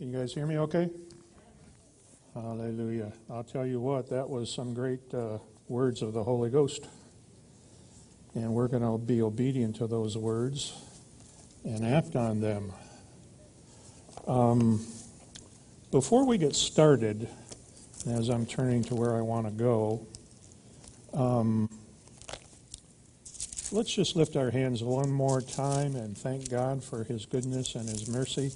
Can you guys hear me okay? Hallelujah. I'll tell you what, that was some great uh, words of the Holy Ghost. And we're going to be obedient to those words and act on them. Um, before we get started, as I'm turning to where I want to go, um, let's just lift our hands one more time and thank God for His goodness and His mercy.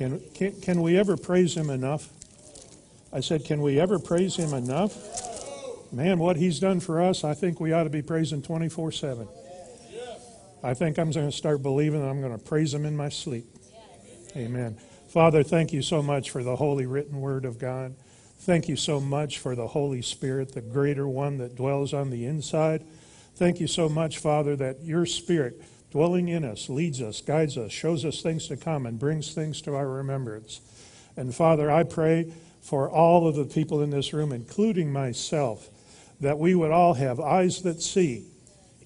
Can, can, can we ever praise Him enough? I said, can we ever praise Him enough? Man, what He's done for us, I think we ought to be praising 24 7. I think I'm going to start believing that I'm going to praise Him in my sleep. Amen. Father, thank you so much for the holy written word of God. Thank you so much for the Holy Spirit, the greater one that dwells on the inside. Thank you so much, Father, that your Spirit dwelling in us leads us, guides us, shows us things to come, and brings things to our remembrance. And Father, I pray for all of the people in this room, including myself, that we would all have eyes that see,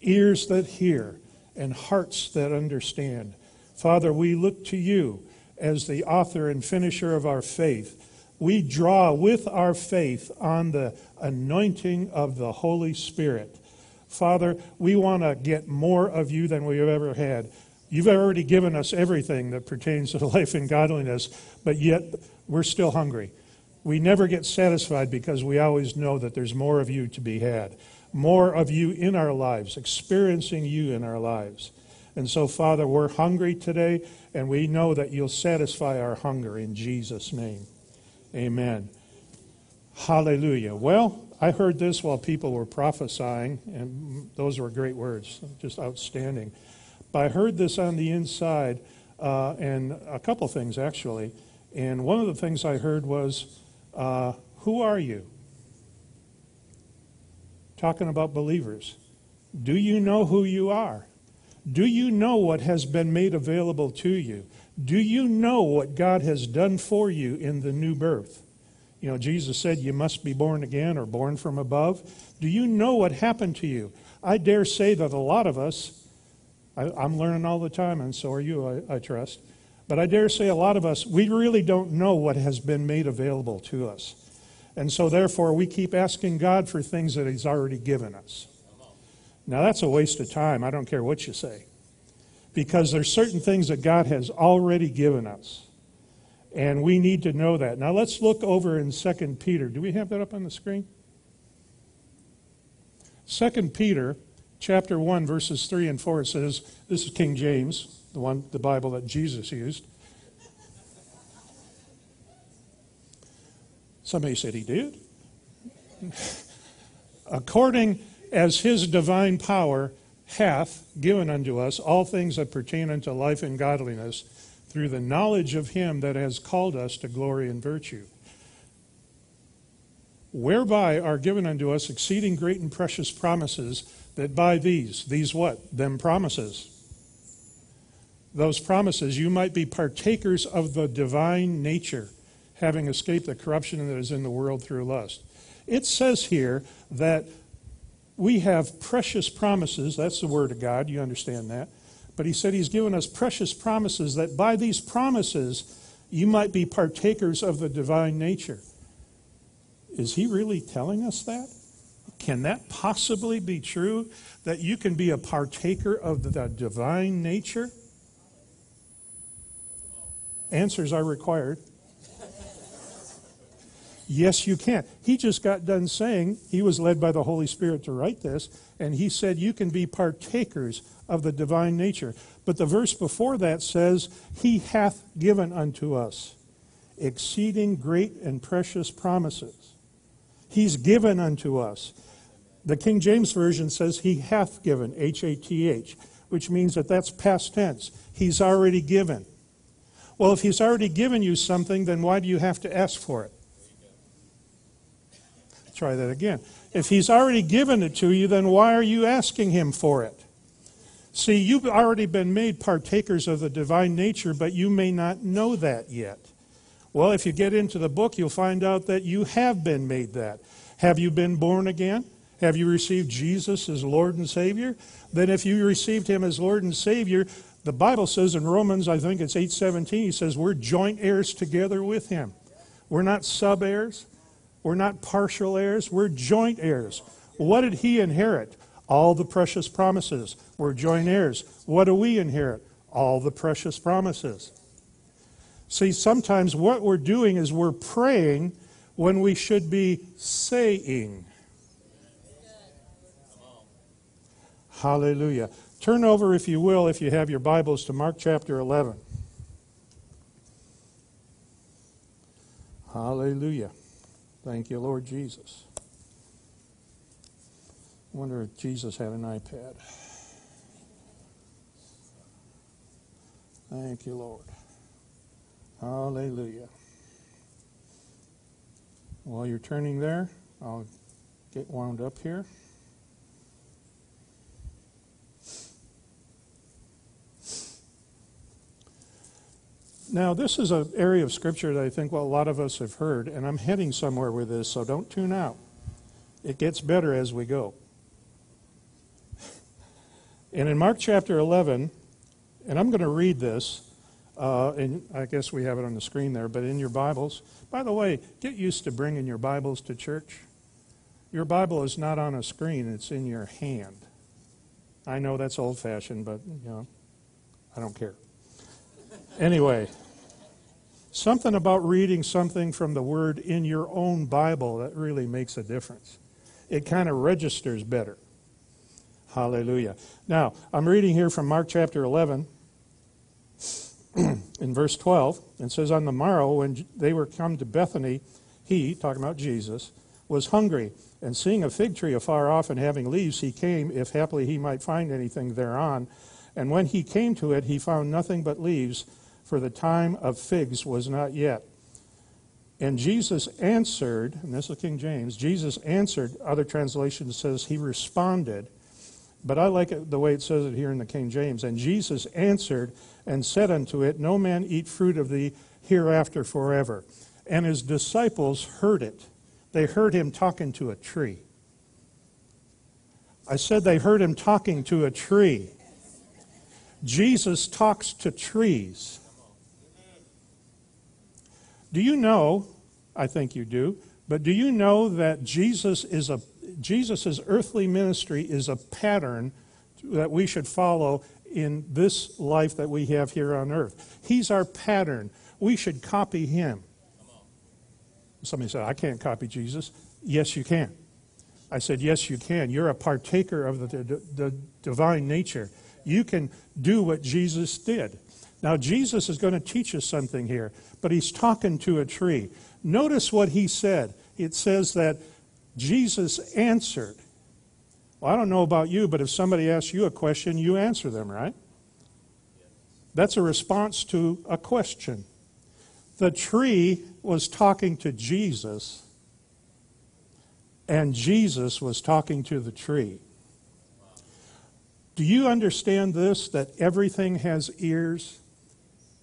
ears that hear, and hearts that understand. Father, we look to you as the author and finisher of our faith. We draw with our faith on the anointing of the Holy Spirit. Father, we want to get more of you than we've ever had. You've already given us everything that pertains to life and godliness, but yet we're still hungry. We never get satisfied because we always know that there's more of you to be had, more of you in our lives, experiencing you in our lives. And so, Father, we're hungry today, and we know that you'll satisfy our hunger in Jesus' name. Amen. Hallelujah. Well, I heard this while people were prophesying, and those were great words, just outstanding. But I heard this on the inside, uh, and a couple things actually. And one of the things I heard was, uh, Who are you? Talking about believers. Do you know who you are? Do you know what has been made available to you? Do you know what God has done for you in the new birth? You know, Jesus said you must be born again or born from above. Do you know what happened to you? I dare say that a lot of us, I, am learning all the time, and so are you, I, I trust. But I dare say a lot of us, we really don't know what has been made available to us. And so, therefore, we keep asking God for things that He's already given us. Now, that's a waste of time. I don't care what you say. Because there's certain things that God has already given us. And we need to know that. Now, let's look over in 2 Peter. Do we have that up on the screen? 2 Peter chapter 1 verses 3 and 4 it says this is King James the one the Bible that Jesus used somebody said he did according as his divine power hath given unto us all things that pertain unto life and godliness through the knowledge of him that has called us to glory and virtue whereby are given unto us exceeding great and precious promises that by these these what them promises those promises you might be partakers of the divine nature having escaped the corruption that is in the world through lust it says here that we have precious promises. That's the Word of God. You understand that. But he said he's given us precious promises that by these promises you might be partakers of the divine nature. Is he really telling us that? Can that possibly be true? That you can be a partaker of the divine nature? Answers are required. Yes, you can. He just got done saying he was led by the Holy Spirit to write this, and he said you can be partakers of the divine nature. But the verse before that says, He hath given unto us exceeding great and precious promises. He's given unto us. The King James Version says, He hath given, H A T H, which means that that's past tense. He's already given. Well, if He's already given you something, then why do you have to ask for it? Try that again. If he's already given it to you, then why are you asking him for it? See, you've already been made partakers of the divine nature, but you may not know that yet. Well, if you get into the book, you'll find out that you have been made that. Have you been born again? Have you received Jesus as Lord and Savior? Then, if you received him as Lord and Savior, The Bible says in Romans, I think it's 8:17, he says we're joint heirs together with him. We're not sub heirs. We're not partial heirs. We're joint heirs. What did he inherit? All the precious promises. We're joint heirs. What do we inherit? All the precious promises. See, sometimes what we're doing is we're praying when we should be saying. Hallelujah. Turn over, if you will, if you have your Bibles, to Mark chapter 11. Hallelujah. Thank you, Lord Jesus. I wonder if Jesus had an iPad. Thank you, Lord. Hallelujah. While you're turning there, I'll get wound up here. Now, this is an area of Scripture that I think well, a lot of us have heard, and I'm heading somewhere with this, so don't tune out. It gets better as we go. And in Mark chapter 11, and I'm going to read this, uh, and I guess we have it on the screen there, but in your Bibles. By the way, get used to bringing your Bibles to church. Your Bible is not on a screen, it's in your hand. I know that's old fashioned, but, you know, I don't care. Anyway, something about reading something from the Word in your own Bible that really makes a difference. It kind of registers better. Hallelujah. Now, I'm reading here from Mark chapter 11 in verse 12. and says, On the morrow, when they were come to Bethany, he, talking about Jesus, was hungry. And seeing a fig tree afar off and having leaves, he came, if haply he might find anything thereon. And when he came to it, he found nothing but leaves for the time of figs was not yet. And Jesus answered, and this is King James, Jesus answered, other translations says he responded, but I like it the way it says it here in the King James. And Jesus answered and said unto it, No man eat fruit of thee hereafter forever. And his disciples heard it. They heard him talking to a tree. I said they heard him talking to a tree. Jesus talks to trees. Do you know, I think you do, but do you know that Jesus is a Jesus' earthly ministry is a pattern that we should follow in this life that we have here on earth. He's our pattern. We should copy him. Somebody said, I can't copy Jesus. Yes, you can. I said, Yes, you can. You're a partaker of the, the, the divine nature. You can do what Jesus did. Now, Jesus is going to teach us something here, but he's talking to a tree. Notice what he said. It says that Jesus answered. Well, I don't know about you, but if somebody asks you a question, you answer them, right? That's a response to a question. The tree was talking to Jesus, and Jesus was talking to the tree. Do you understand this that everything has ears?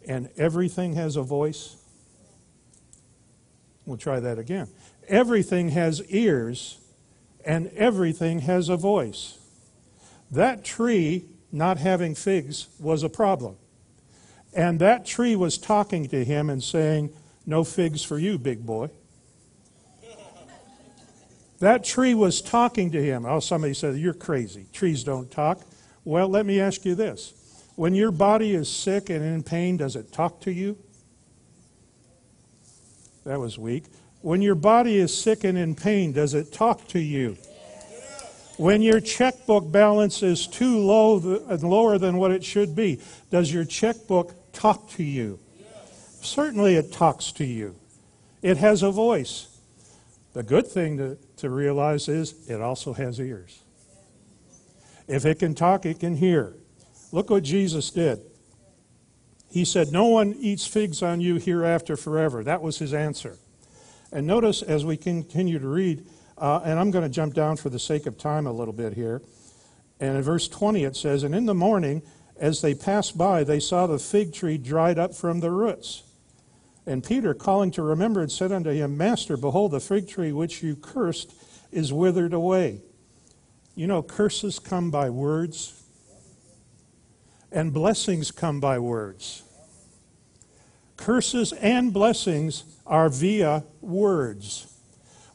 And everything has a voice? We'll try that again. Everything has ears and everything has a voice. That tree not having figs was a problem. And that tree was talking to him and saying, No figs for you, big boy. That tree was talking to him. Oh, somebody said, You're crazy. Trees don't talk. Well, let me ask you this when your body is sick and in pain, does it talk to you? That was weak. When your body is sick and in pain, does it talk to you? When your checkbook balance is too low and lower than what it should be, does your checkbook talk to you? Certainly it talks to you. It has a voice. The good thing to, to realize is it also has ears. If it can talk, it can hear. Look what Jesus did. He said, No one eats figs on you hereafter forever. That was his answer. And notice as we continue to read, uh, and I'm going to jump down for the sake of time a little bit here. And in verse 20 it says, And in the morning, as they passed by, they saw the fig tree dried up from the roots. And Peter, calling to remembrance, said unto him, Master, behold, the fig tree which you cursed is withered away. You know, curses come by words, and blessings come by words. Curses and blessings are via words,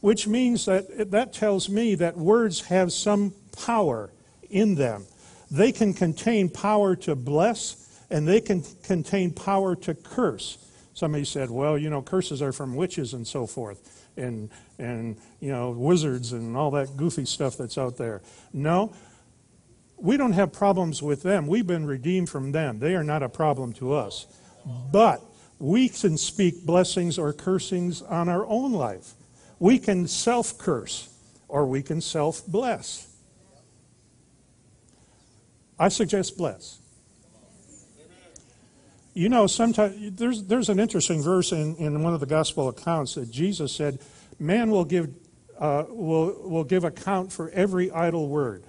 which means that that tells me that words have some power in them. They can contain power to bless and they can contain power to curse. Somebody said, well, you know, curses are from witches and so forth, and, and you know, wizards and all that goofy stuff that's out there. No, we don't have problems with them. We've been redeemed from them. They are not a problem to us. But we can speak blessings or cursings on our own life. We can self curse or we can self bless. I suggest bless. You know, sometimes there's, there's an interesting verse in, in one of the gospel accounts that Jesus said, Man will give, uh, will, will give account for every idle word.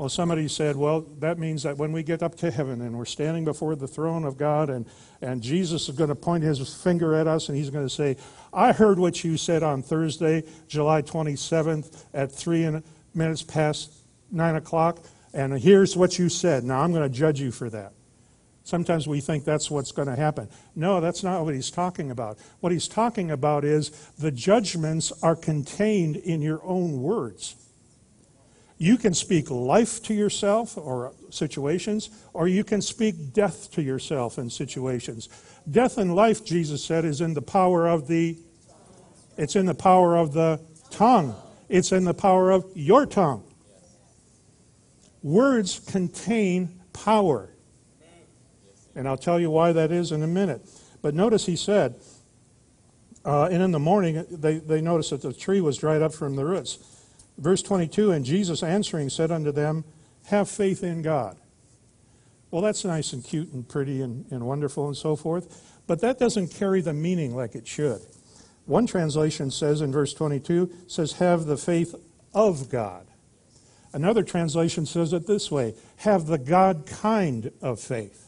Well, somebody said, well, that means that when we get up to heaven and we're standing before the throne of God and, and Jesus is going to point his finger at us and he's going to say, I heard what you said on Thursday, July 27th at 3 minutes past 9 o'clock, and here's what you said. Now I'm going to judge you for that. Sometimes we think that's what's going to happen. No, that's not what he's talking about. What he's talking about is the judgments are contained in your own words. You can speak life to yourself or situations, or you can speak death to yourself in situations. Death and life, Jesus said, is in the power of the it's in the power of the tongue. It's in the power of your tongue. Words contain power. And I'll tell you why that is in a minute. But notice he said, uh, and in the morning, they, they noticed that the tree was dried up from the roots. Verse 22 And Jesus answering said unto them, Have faith in God. Well, that's nice and cute and pretty and, and wonderful and so forth, but that doesn't carry the meaning like it should. One translation says in verse 22 says, Have the faith of God. Another translation says it this way Have the God kind of faith.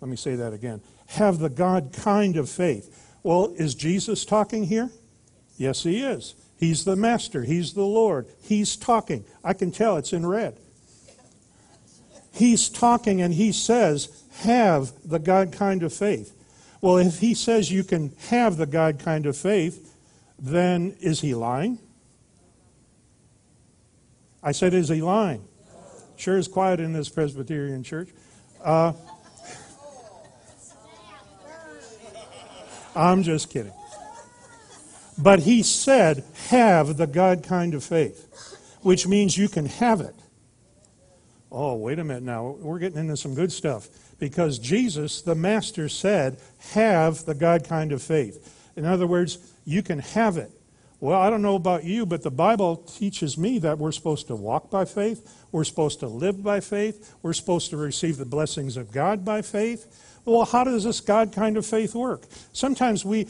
Let me say that again. Have the God kind of faith. Well, is Jesus talking here? Yes, he is. He's the master. He's the Lord. He's talking. I can tell it's in red. He's talking and he says, have the God kind of faith. Well, if he says you can have the God kind of faith, then is he lying? I said, is he lying? Sure is quiet in this Presbyterian church. Uh, I'm just kidding. But he said, have the God kind of faith, which means you can have it. Oh, wait a minute now. We're getting into some good stuff. Because Jesus, the Master, said, have the God kind of faith. In other words, you can have it. Well, I don't know about you, but the Bible teaches me that we're supposed to walk by faith, we're supposed to live by faith, we're supposed to receive the blessings of God by faith. Well, how does this God kind of faith work? Sometimes we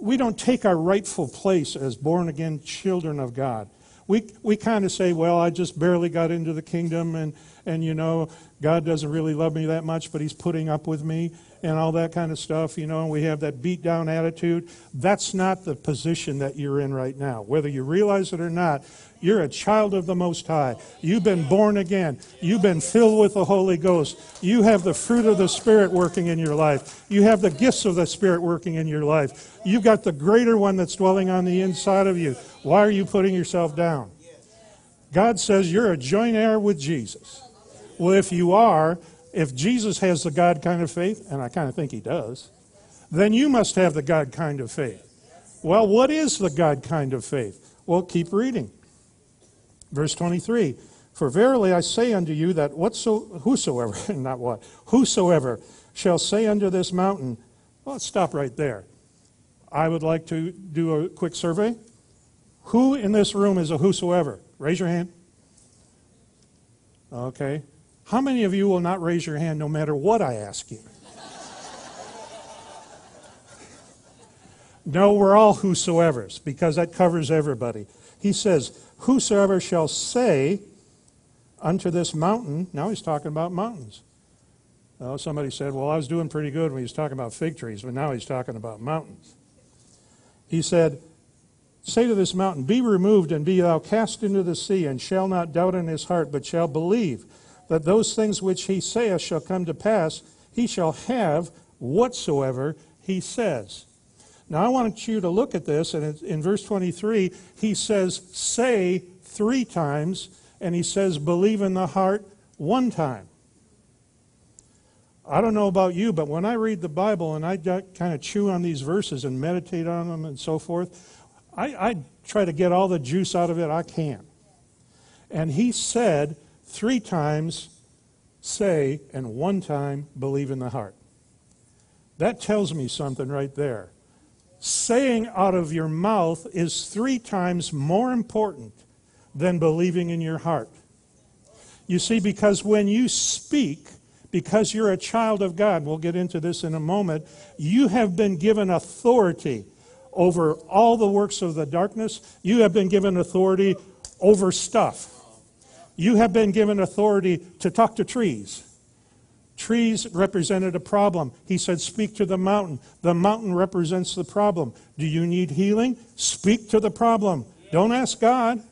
we don't take our rightful place as born again children of God. We, we kind of say, well, I just barely got into the kingdom, and, and you know, God doesn't really love me that much, but He's putting up with me, and all that kind of stuff, you know, and we have that beat down attitude. That's not the position that you're in right now. Whether you realize it or not, you're a child of the Most High. You've been born again. You've been filled with the Holy Ghost. You have the fruit of the Spirit working in your life. You have the gifts of the Spirit working in your life. You've got the greater one that's dwelling on the inside of you. Why are you putting yourself down? God says you're a joint heir with Jesus. Well, if you are, if Jesus has the God kind of faith, and I kind of think he does, then you must have the God kind of faith. Well, what is the God kind of faith? Well, keep reading. Verse 23 For verily I say unto you that whatso, whosoever, not what, whosoever shall say unto this mountain, well, let's stop right there. I would like to do a quick survey. Who in this room is a whosoever? Raise your hand. Okay. How many of you will not raise your hand no matter what I ask you? no, we're all whosoever's because that covers everybody. He says, Whosoever shall say unto this mountain, now he's talking about mountains. Somebody said, Well, I was doing pretty good when he was talking about fig trees, but now he's talking about mountains. He said, Say to this mountain, Be removed and be thou cast into the sea, and shall not doubt in his heart, but shall believe that those things which he saith shall come to pass, he shall have whatsoever he says. Now I want you to look at this, and in verse 23, he says, say three times, and he says, believe in the heart one time. I don't know about you, but when I read the Bible and I kind of chew on these verses and meditate on them and so forth, I, I try to get all the juice out of it I can. And he said three times, say, and one time, believe in the heart. That tells me something right there. Saying out of your mouth is three times more important than believing in your heart. You see, because when you speak, because you're a child of God, we'll get into this in a moment, you have been given authority over all the works of the darkness. You have been given authority over stuff. You have been given authority to talk to trees. Trees represented a problem. He said, Speak to the mountain. The mountain represents the problem. Do you need healing? Speak to the problem. Don't ask God.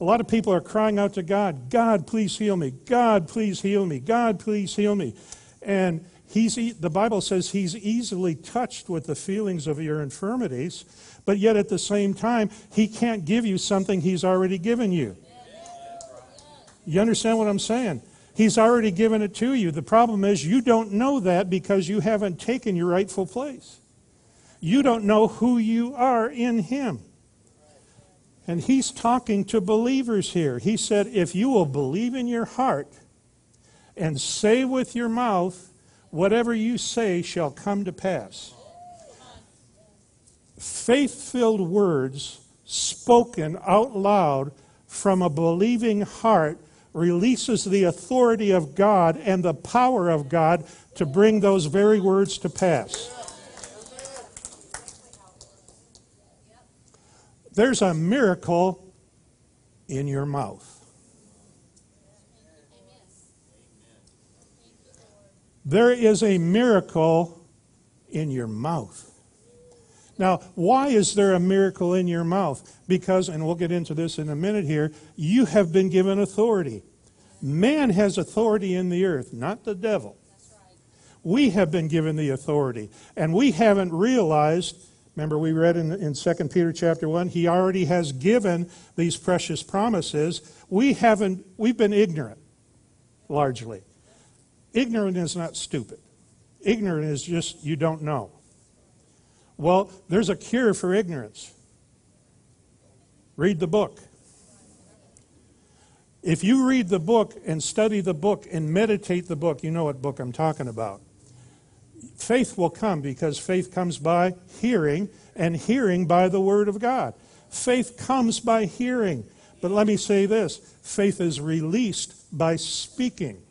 A lot of people are crying out to God, God, please heal me. God, please heal me. God, please heal me. And he's, the Bible says he's easily touched with the feelings of your infirmities, but yet at the same time, he can't give you something he's already given you. You understand what I'm saying? He's already given it to you. The problem is you don't know that because you haven't taken your rightful place. You don't know who you are in Him. And He's talking to believers here. He said, If you will believe in your heart and say with your mouth, whatever you say shall come to pass. Faith filled words spoken out loud from a believing heart releases the authority of God and the power of God to bring those very words to pass. There's a miracle in your mouth. There is a miracle in your mouth. Now, why is there a miracle in your mouth? Because, and we'll get into this in a minute here, you have been given authority. Man has authority in the earth, not the devil. We have been given the authority. And we haven't realized, remember we read in, in 2 Peter chapter 1, he already has given these precious promises. We haven't, we've been ignorant, largely. Ignorant is not stupid. Ignorant is just you don't know. Well, there's a cure for ignorance. Read the book. If you read the book and study the book and meditate the book, you know what book I'm talking about. Faith will come because faith comes by hearing, and hearing by the Word of God. Faith comes by hearing. But let me say this faith is released by speaking.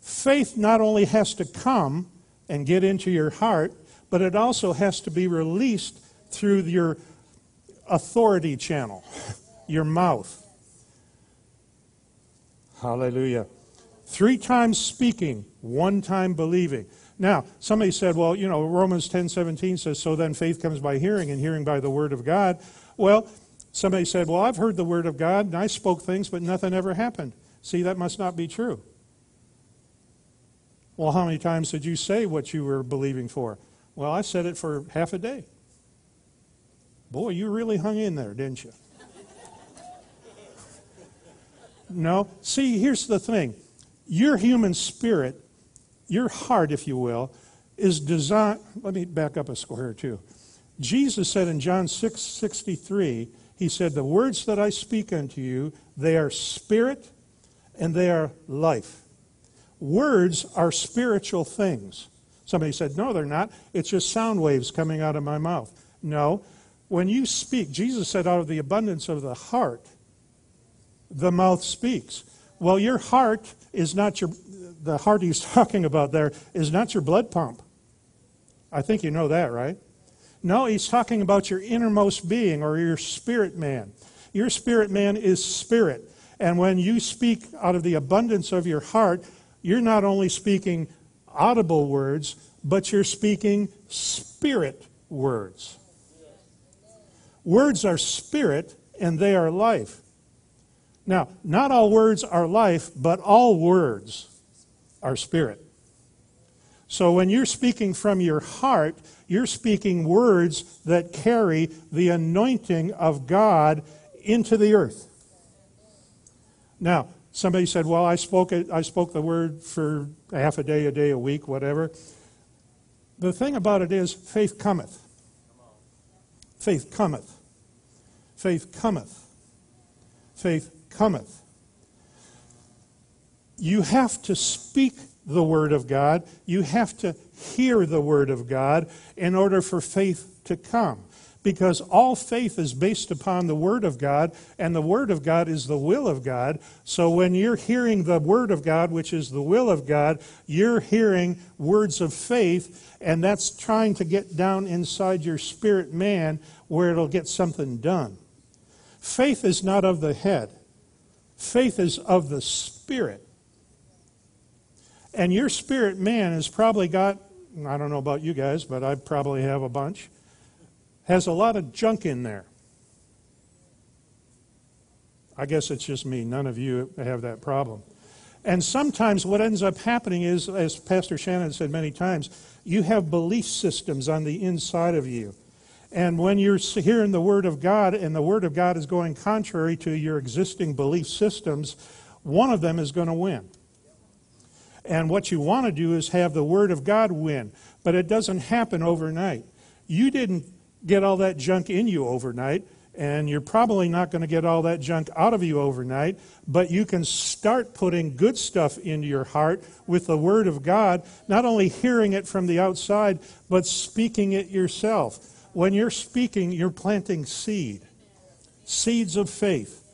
Faith not only has to come and get into your heart, but it also has to be released through your authority channel, your mouth. Hallelujah. Three times speaking, one time believing. Now, somebody said, well, you know, Romans 10 17 says, so then faith comes by hearing, and hearing by the word of God. Well, somebody said, well, I've heard the word of God, and I spoke things, but nothing ever happened. See, that must not be true. Well, how many times did you say what you were believing for? Well, I said it for half a day. Boy, you really hung in there, didn't you? no. See, here's the thing your human spirit, your heart, if you will, is designed. Let me back up a square two. Jesus said in John 6 63, He said, The words that I speak unto you, they are spirit and they are life. Words are spiritual things. Somebody said, No, they're not. It's just sound waves coming out of my mouth. No. When you speak, Jesus said, out of the abundance of the heart, the mouth speaks. Well, your heart is not your, the heart he's talking about there is not your blood pump. I think you know that, right? No, he's talking about your innermost being or your spirit man. Your spirit man is spirit. And when you speak out of the abundance of your heart, you're not only speaking audible words, but you're speaking spirit words. Words are spirit and they are life. Now, not all words are life, but all words are spirit. So when you're speaking from your heart, you're speaking words that carry the anointing of God into the earth. Now, somebody said, "Well, I spoke it, I spoke the word for half a day, a day, a week, whatever." The thing about it is, faith cometh. Faith cometh. Faith cometh. Faith cometh. You have to speak the Word of God. You have to hear the Word of God in order for faith to come. Because all faith is based upon the Word of God, and the Word of God is the will of God. So when you're hearing the Word of God, which is the will of God, you're hearing words of faith, and that's trying to get down inside your spirit man where it'll get something done. Faith is not of the head, faith is of the Spirit. And your spirit man has probably got, I don't know about you guys, but I probably have a bunch, has a lot of junk in there. I guess it's just me. None of you have that problem. And sometimes what ends up happening is, as Pastor Shannon said many times, you have belief systems on the inside of you. And when you're hearing the Word of God and the Word of God is going contrary to your existing belief systems, one of them is going to win. And what you want to do is have the Word of God win. But it doesn't happen overnight. You didn't get all that junk in you overnight, and you're probably not going to get all that junk out of you overnight, but you can start putting good stuff into your heart with the Word of God, not only hearing it from the outside, but speaking it yourself. When you're speaking, you're planting seed, seeds of faith.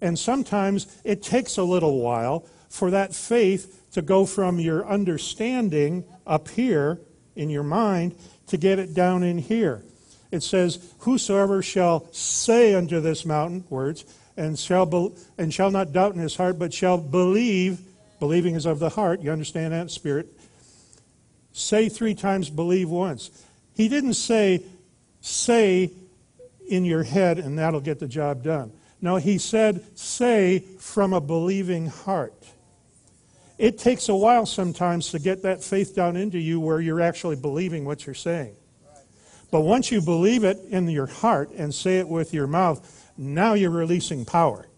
And sometimes it takes a little while for that faith to go from your understanding up here in your mind to get it down in here. It says, Whosoever shall say unto this mountain, words, and shall, be, and shall not doubt in his heart, but shall believe, believing is of the heart, you understand that, spirit. Say three times, believe once. He didn't say, say in your head, and that'll get the job done. No, he said, say from a believing heart. It takes a while sometimes to get that faith down into you where you're actually believing what you're saying. But once you believe it in your heart and say it with your mouth, now you're releasing power.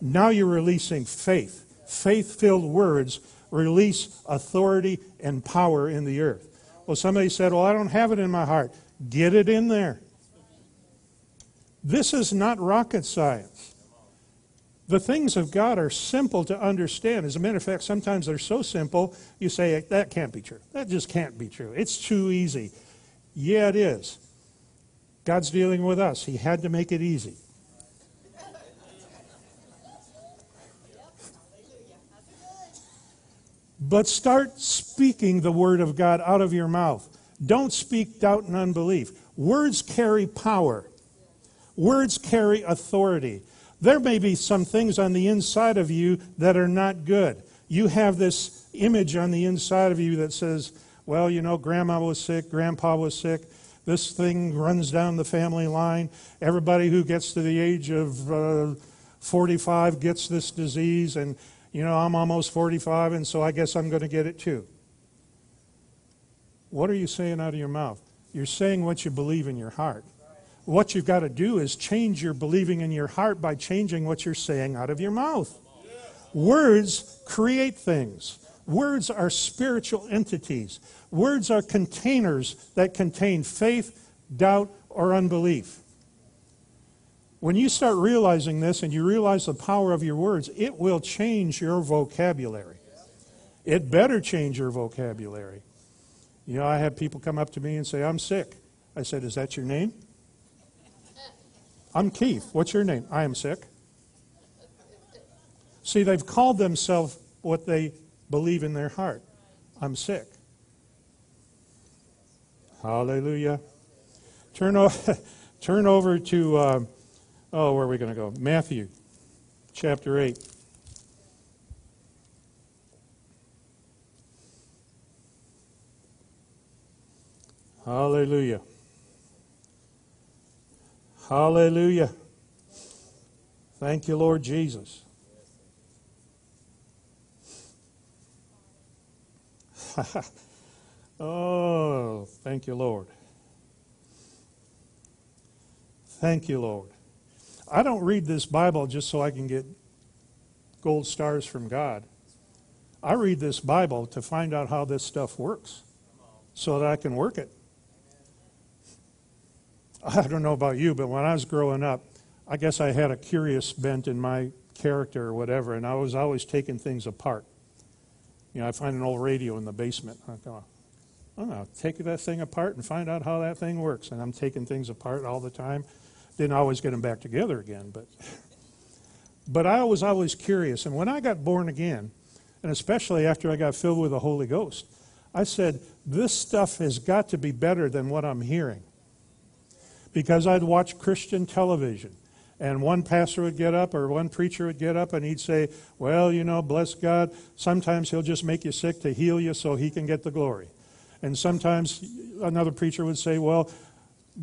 Now you're releasing faith. Faith filled words release authority and power in the earth. Well, somebody said, Well, I don't have it in my heart. Get it in there. This is not rocket science. The things of God are simple to understand. As a matter of fact, sometimes they're so simple, you say, that can't be true. That just can't be true. It's too easy. Yeah, it is. God's dealing with us. He had to make it easy. But start speaking the word of God out of your mouth. Don't speak doubt and unbelief. Words carry power, words carry authority. There may be some things on the inside of you that are not good. You have this image on the inside of you that says, well, you know, grandma was sick, grandpa was sick. This thing runs down the family line. Everybody who gets to the age of uh, 45 gets this disease, and, you know, I'm almost 45, and so I guess I'm going to get it too. What are you saying out of your mouth? You're saying what you believe in your heart what you've got to do is change your believing in your heart by changing what you're saying out of your mouth. Words create things. Words are spiritual entities. Words are containers that contain faith, doubt, or unbelief. When you start realizing this and you realize the power of your words, it will change your vocabulary. It better change your vocabulary. You know, I have people come up to me and say, I'm sick. I said, Is that your name? I'm Keith. What's your name? I am sick. See, they've called themselves what they believe in their heart. I'm sick. Hallelujah. Turn, o- turn over to, uh, oh, where are we going to go? Matthew chapter 8. Hallelujah. Hallelujah. Thank you, Lord Jesus. oh, thank you, Lord. Thank you, Lord. I don't read this Bible just so I can get gold stars from God. I read this Bible to find out how this stuff works so that I can work it. I don't know about you, but when I was growing up, I guess I had a curious bent in my character or whatever, and I was always taking things apart. You know, I find an old radio in the basement. I go, no, take that thing apart and find out how that thing works. And I'm taking things apart all the time. Didn't always get them back together again, but but I was always curious. And when I got born again, and especially after I got filled with the Holy Ghost, I said, this stuff has got to be better than what I'm hearing. Because I'd watch Christian television, and one pastor would get up or one preacher would get up and he'd say, Well, you know, bless God, sometimes he'll just make you sick to heal you so he can get the glory. And sometimes another preacher would say, Well,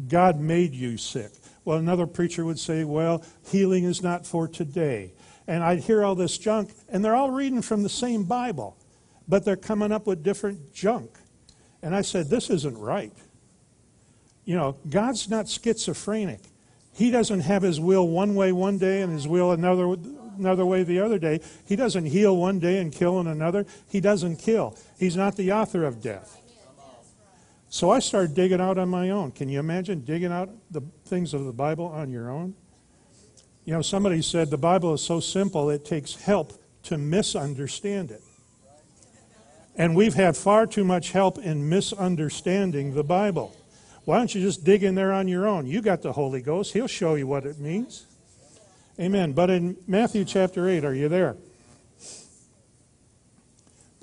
God made you sick. Well, another preacher would say, Well, healing is not for today. And I'd hear all this junk, and they're all reading from the same Bible, but they're coming up with different junk. And I said, This isn't right. You know, God's not schizophrenic. He doesn't have his will one way one day and his will another another way the other day. He doesn't heal one day and kill in another. He doesn't kill. He's not the author of death. So I started digging out on my own. Can you imagine digging out the things of the Bible on your own? You know, somebody said the Bible is so simple it takes help to misunderstand it. And we've had far too much help in misunderstanding the Bible. Why don't you just dig in there on your own? You got the Holy Ghost. He'll show you what it means. Amen. But in Matthew chapter 8, are you there?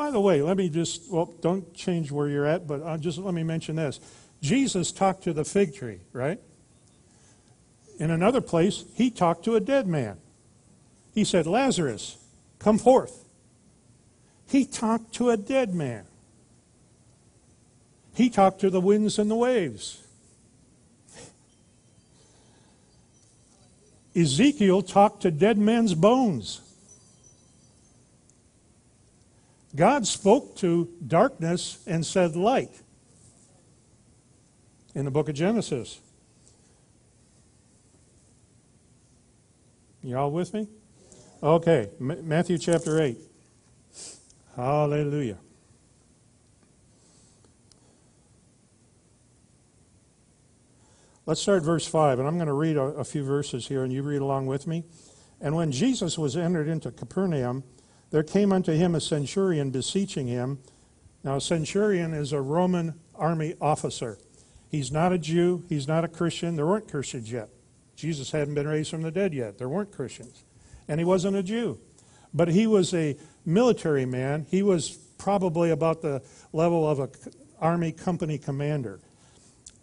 By the way, let me just, well, don't change where you're at, but I'll just let me mention this. Jesus talked to the fig tree, right? In another place, he talked to a dead man. He said, Lazarus, come forth. He talked to a dead man. He talked to the winds and the waves. Ezekiel talked to dead men's bones. God spoke to darkness and said, Light, in the book of Genesis. You all with me? Okay, Matthew chapter 8. Hallelujah. Let's start verse 5, and I'm going to read a, a, few verses here, and you read along with me. And when Jesus was entered into Capernaum, there came unto him a centurion beseeching him. Now, a centurion is a Roman army officer. He's not a Jew, he's not a Christian. There weren't Christians yet. Jesus hadn't been raised from the dead yet. There weren't Christians. And he wasn't a Jew. But he was a military man. He was probably about the level of an army company commander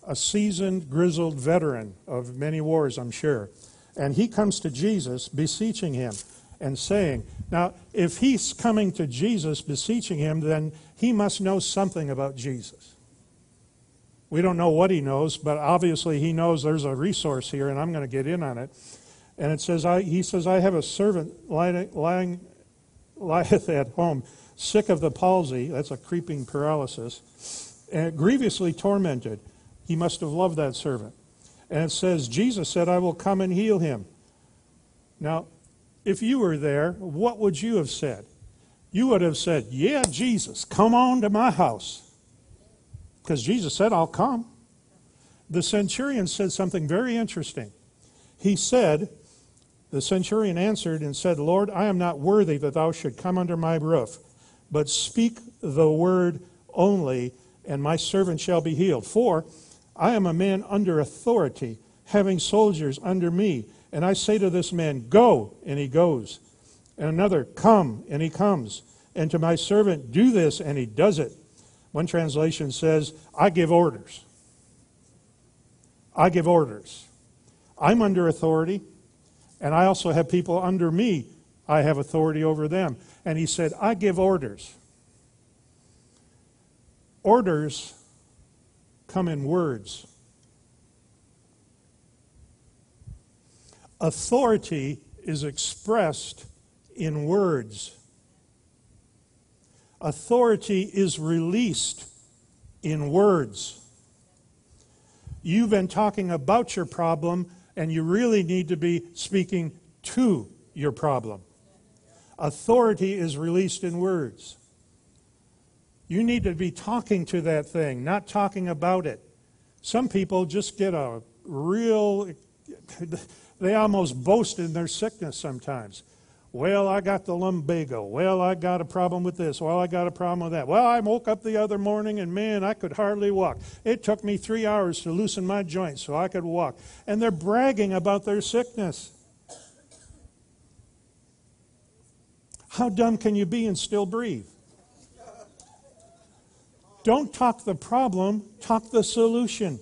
a seasoned, grizzled veteran of many wars, I'm sure. And he comes to Jesus, beseeching him and saying, Now, if he's coming to Jesus, beseeching him, then he must know something about Jesus. We don't know what he knows, but obviously he knows there's a resource here, and I'm going to get in on it. And it says, I, he says, I have a servant lying, lying, lieth at home, sick of the palsy, that's a creeping paralysis, and grievously tormented. He must have loved that servant. And it says, Jesus said, I will come and heal him. Now, if you were there, what would you have said? You would have said, Yeah, Jesus, come on to my house. Because Jesus said, I'll come. The centurion said something very interesting. He said, The centurion answered and said, Lord, I am not worthy that thou should come under my roof, but speak the word only, and my servant shall be healed. For I am a man under authority, having soldiers under me. And I say to this man, Go, and he goes. And another, Come, and he comes. And to my servant, Do this, and he does it. One translation says, I give orders. I give orders. I'm under authority, and I also have people under me. I have authority over them. And he said, I give orders. Orders come in words. Authority is expressed in words. Authority is released in words. You've been talking about your problem, and you really need to be speaking to your problem. Authority is released in words. You need to be talking to that thing, not talking about it. Some people just get a real, they almost boast in their sickness sometimes. Well, I got the lumbago. Well, I got a problem with this. Well, I got a problem with that. Well, I woke up the other morning and man, I could hardly walk. It took me three hours to loosen my joints so I could walk. And they're bragging about their sickness. How dumb can you be and still breathe? Don't talk the problem, talk the solution,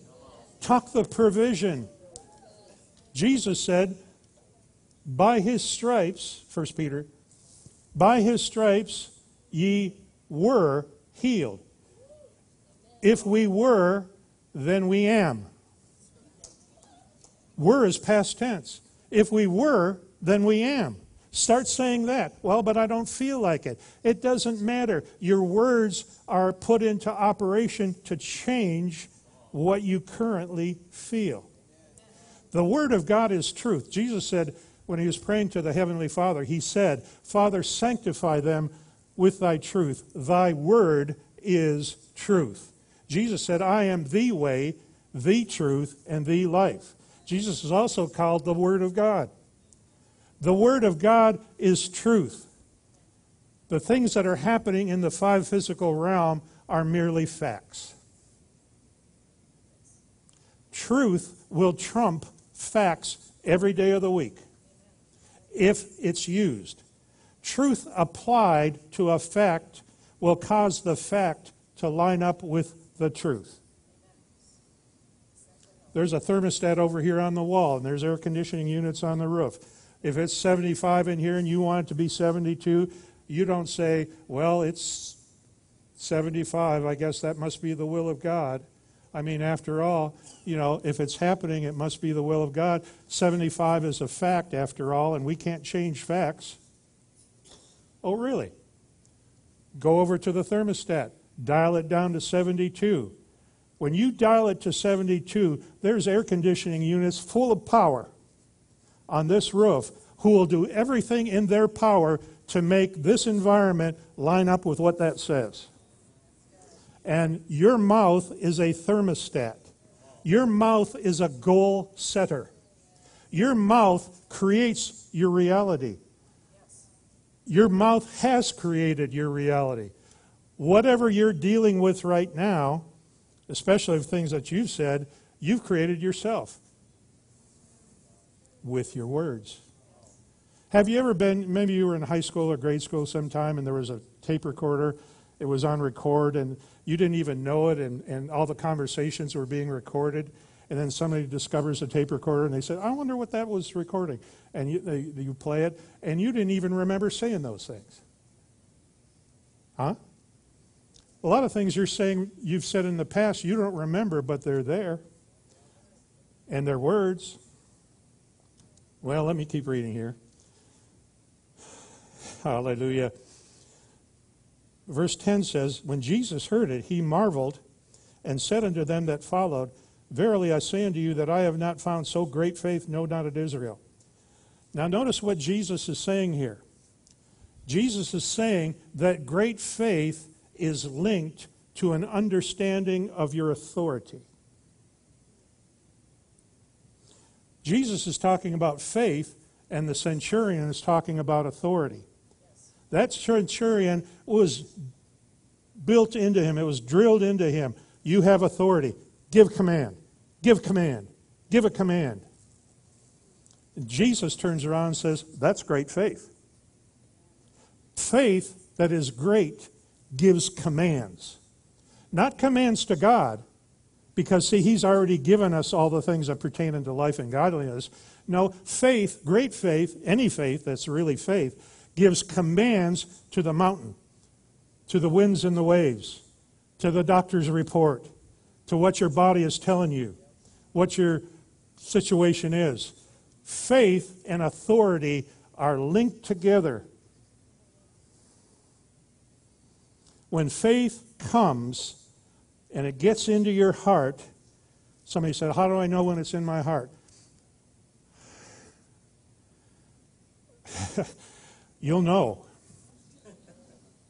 talk the provision. Jesus said, by his stripes, 1 Peter, by his stripes ye were healed. If we were, then we am. Were is past tense. If we were, then we am. Start saying that. Well, but I don't feel like it. It doesn't matter. Your words are put into operation to change what you currently feel. The Word of God is truth. Jesus said, when he was praying to the Heavenly Father, he said, Father, sanctify them with thy truth. Thy word is truth. Jesus said, I am the way, the truth, and the life. Jesus is also called the Word of God. The Word of God is truth. The things that are happening in the five physical realm are merely facts. Truth will trump facts every day of the week if it's used. Truth applied to a fact will cause the fact to line up with the truth. There's a thermostat over here on the wall, and there's air conditioning units on the roof. If it's 75 in here and you want it to be 72, you don't say, well, it's 75. I guess that must be the will of God. I mean, after all, you know, if it's happening, it must be the will of God. 75 is a fact, after all, and we can't change facts. Oh, really? Go over to the thermostat, dial it down to 72. When you dial it to 72, there's air conditioning units full of power on this roof who will do everything in their power to make this environment line up with what that says. And your mouth is a thermostat. Your mouth is a goal setter. Your mouth creates your reality. Your mouth has created your reality. Whatever you're dealing with right now, especially the things that you've said, you've created yourself with your words. Have you ever been, maybe you were in high school or grade school sometime and there was a tape recorder, it was on record, and you didn't even know it, and, and all the conversations were being recorded. And then somebody discovers a tape recorder, and they said, I wonder what that was recording. And you, they, you play it, and you didn't even remember saying those things. Huh? A lot of things you're saying you've said in the past you don't remember, but they're there. And they're words. Well, let me keep reading here. Hallelujah. Verse 10 says, When Jesus heard it, he marveled and said unto them that followed, Verily I say unto you that I have not found so great faith, no, not at Israel. Now, notice what Jesus is saying here. Jesus is saying that great faith is linked to an understanding of your authority. Jesus is talking about faith, and the centurion is talking about authority. That centurion was built into him, it was drilled into him. You have authority. Give command. Give command. Give a command. And Jesus turns around and says, That's great faith. Faith that is great gives commands. Not commands to God, because, see, He's already given us all the things that pertain unto life and godliness. No, faith, great faith, any faith that's really faith, gives commands to the mountain, to the winds and the waves, to the doctor's report, to what your body is telling you, what your situation is. Faith and authority are linked together. when faith comes and it gets into your heart, somebody said, How do I know when it's in my heart? You'll know.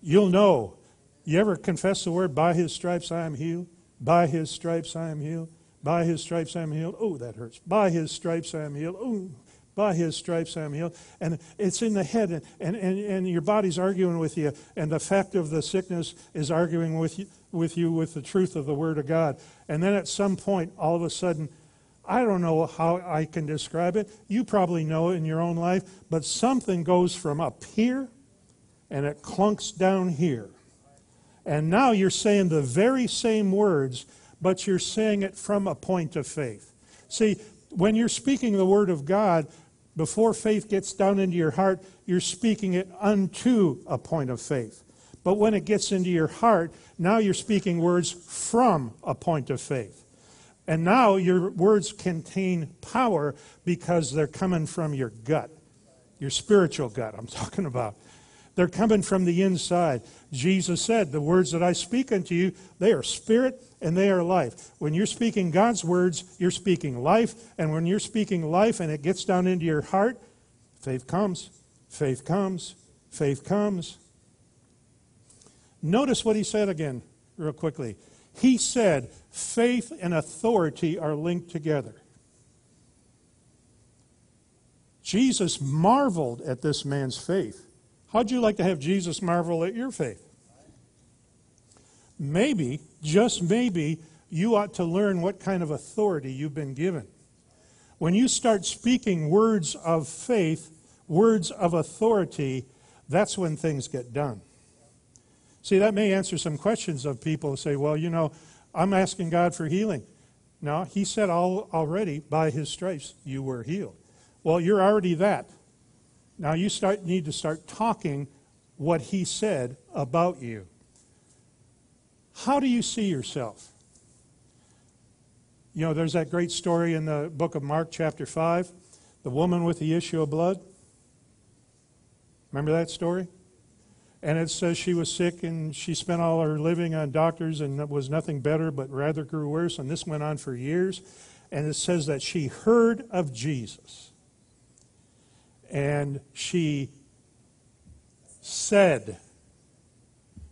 You'll know. You ever confess the word, by his stripes I am healed? By his stripes I am healed. By his stripes I am healed. Oh, that hurts. By his stripes I am healed. Oh, by his stripes I am healed. And it's in the head, and, and, and, and your body's arguing with you, and the fact of the sickness is arguing with you, with you with the truth of the Word of God. And then at some point, all of a sudden, I don't know how I can describe it. You probably know it in your own life, but something goes from up here and it clunks down here. And now you're saying the very same words, but you're saying it from a point of faith. See, when you're speaking the Word of God, before faith gets down into your heart, you're speaking it unto a point of faith. But when it gets into your heart, now you're speaking words from a point of faith. And now your words contain power because they're coming from your gut, your spiritual gut, I'm talking about. They're coming from the inside. Jesus said, The words that I speak unto you, they are spirit and they are life. When you're speaking God's words, you're speaking life. And when you're speaking life and it gets down into your heart, faith comes, faith comes, faith comes. Notice what he said again, real quickly. He said, faith and authority are linked together. Jesus marveled at this man's faith. How'd you like to have Jesus marvel at your faith? Maybe, just maybe, you ought to learn what kind of authority you've been given. When you start speaking words of faith, words of authority, that's when things get done. See, that may answer some questions of people who say, well, you know, I'm asking God for healing. No, He said already, by His stripes, you were healed. Well, you're already that. Now you start, need to start talking what He said about you. How do you see yourself? You know, there's that great story in the book of Mark, chapter 5, the woman with the issue of blood. Remember that story? And it says she was sick and she spent all her living on doctors and was nothing better, but rather grew worse. And this went on for years. And it says that she heard of Jesus. And she said,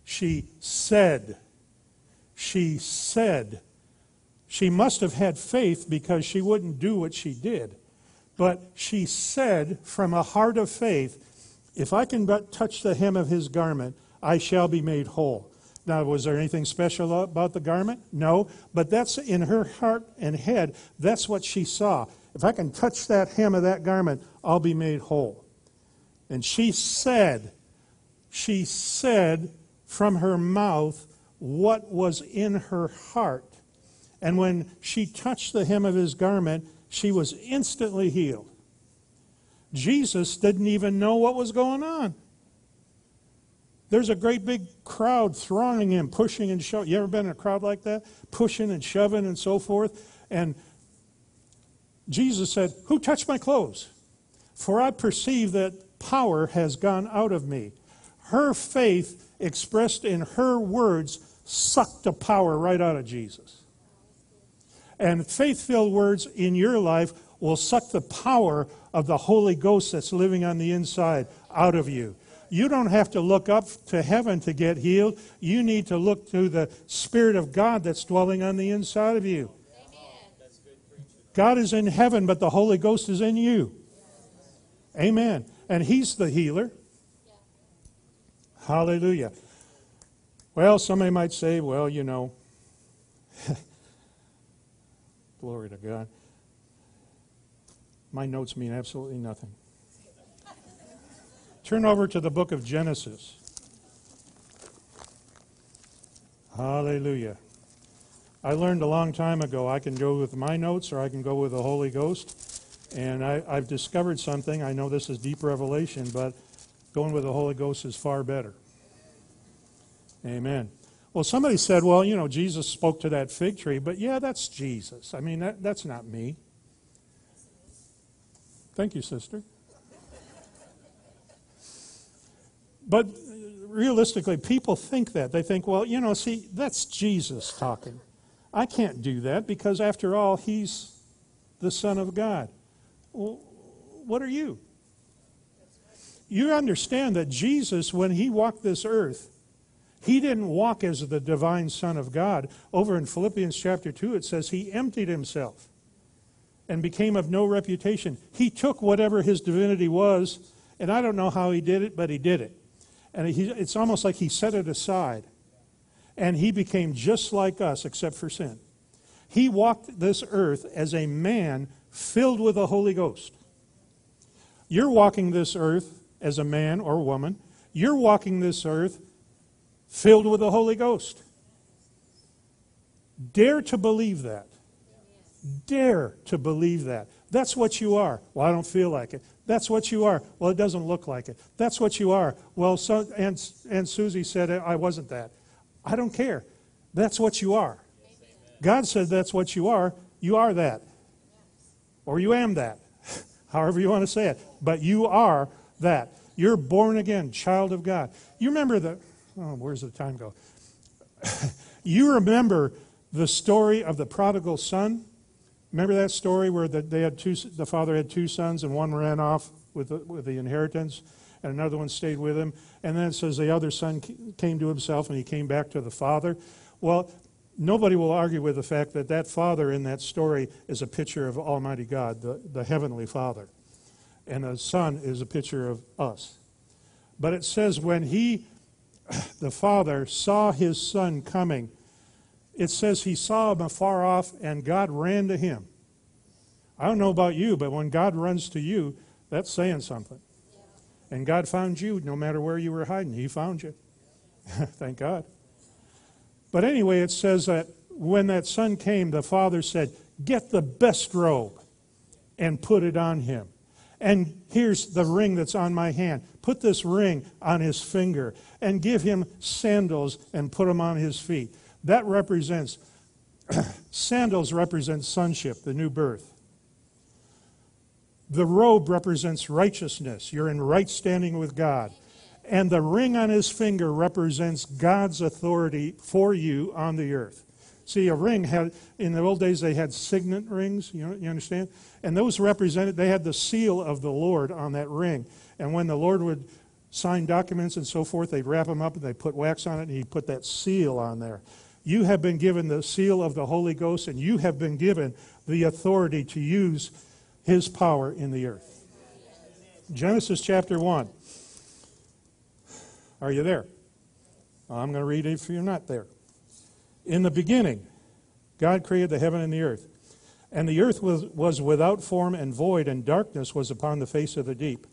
she said, she said, she must have had faith because she wouldn't do what she did. But she said from a heart of faith, if I can but touch the hem of his garment, I shall be made whole. Now, was there anything special about the garment? No, but that's in her heart and head. That's what she saw. If I can touch that hem of that garment, I'll be made whole. And she said, she said from her mouth what was in her heart. And when she touched the hem of his garment, she was instantly healed. Jesus didn't even know what was going on. There's a great big crowd thronging him, pushing and shoving. You ever been in a crowd like that? Pushing and shoving and so forth. And Jesus said, Who touched my clothes? For I perceive that power has gone out of me. Her faith, expressed in her words, sucked the power right out of Jesus. And faith filled words in your life will suck the power of the Holy Ghost that's living on the inside out of you. You don't have to look up to heaven to get healed. You need to look to the Spirit of God that's dwelling on the inside of you. God is in heaven, but the Holy Ghost is in you. Amen. And He's the healer. Hallelujah. Well, somebody might say, well, you know, glory to God. My notes mean absolutely nothing. Turn over to the book of Genesis. Hallelujah. I learned a long time ago I can go with my notes or I can go with the Holy Ghost. And I, have discovered something. I know this is deep revelation, but going with the Holy Ghost is far better. Amen. Well, somebody said, well, you know, Jesus spoke to that fig tree, but yeah, that's Jesus. I mean, that, that's not me. Thank you, sister. But realistically, people think that. They think, well, you know, see, that's Jesus talking. I can't do that because, after all, he's the Son of God. Well, what are you? You understand that Jesus, when he walked this earth, he didn't walk as the divine Son of God. Over in Philippians chapter 2, it says he emptied himself and became of no reputation. He took whatever his divinity was, and I don't know how he did it, but he did it. And he, it's almost like he set it aside. And he became just like us, except for sin. He walked this earth as a man filled with the Holy Ghost. You're walking this earth as a man or woman. You're walking this earth filled with the Holy Ghost. Dare to believe that. Dare to believe that. That's what you are. Well, I don't feel like it. That's what you are. Well, it doesn't look like it. That's what you are. Well, so, and, and Susie said I wasn't that. I don't care. That's what you are. God said that's what you are. You are that. Or you am that. However you want to say it. But you are that. You're born again, child of God. You remember the, oh, where's the time go? you remember the story of the prodigal son? Remember that story where the, they had two, the father had two sons and one ran off with the, with the inheritance and another one stayed with him. And then it says the other son came to himself and he came back to the father. Well, nobody will argue with the fact that that father in that story is a picture of Almighty God, the, the Heavenly Father. And the son is a picture of us. But it says when he, the father, saw his son coming, it says he saw him afar off and God ran to him. I don't know about you, but when God runs to you, that's saying something. And God found you no matter where you were hiding. He found you. Thank God. But anyway, it says that when that son came, the father said, Get the best robe and put it on him. And here's the ring that's on my hand. Put this ring on his finger and give him sandals and put them on his feet. That represents, sandals represent sonship, the new birth. The robe represents righteousness. You're in right standing with God. And the ring on his finger represents God's authority for you on the earth. See, a ring had, in the old days, they had signet rings, you, know, you understand? And those represented, they had the seal of the Lord on that ring. And when the Lord would sign documents and so forth, they'd wrap them up and they'd put wax on it and he'd put that seal on there. You have been given the seal of the Holy Ghost and you have been given the authority to use his power in the earth. Genesis chapter 1. Are you there? I'm going to read it if you're not there. In the beginning, God created the heaven and the earth. And the earth was, was without form and void, and darkness was upon the face of the deep.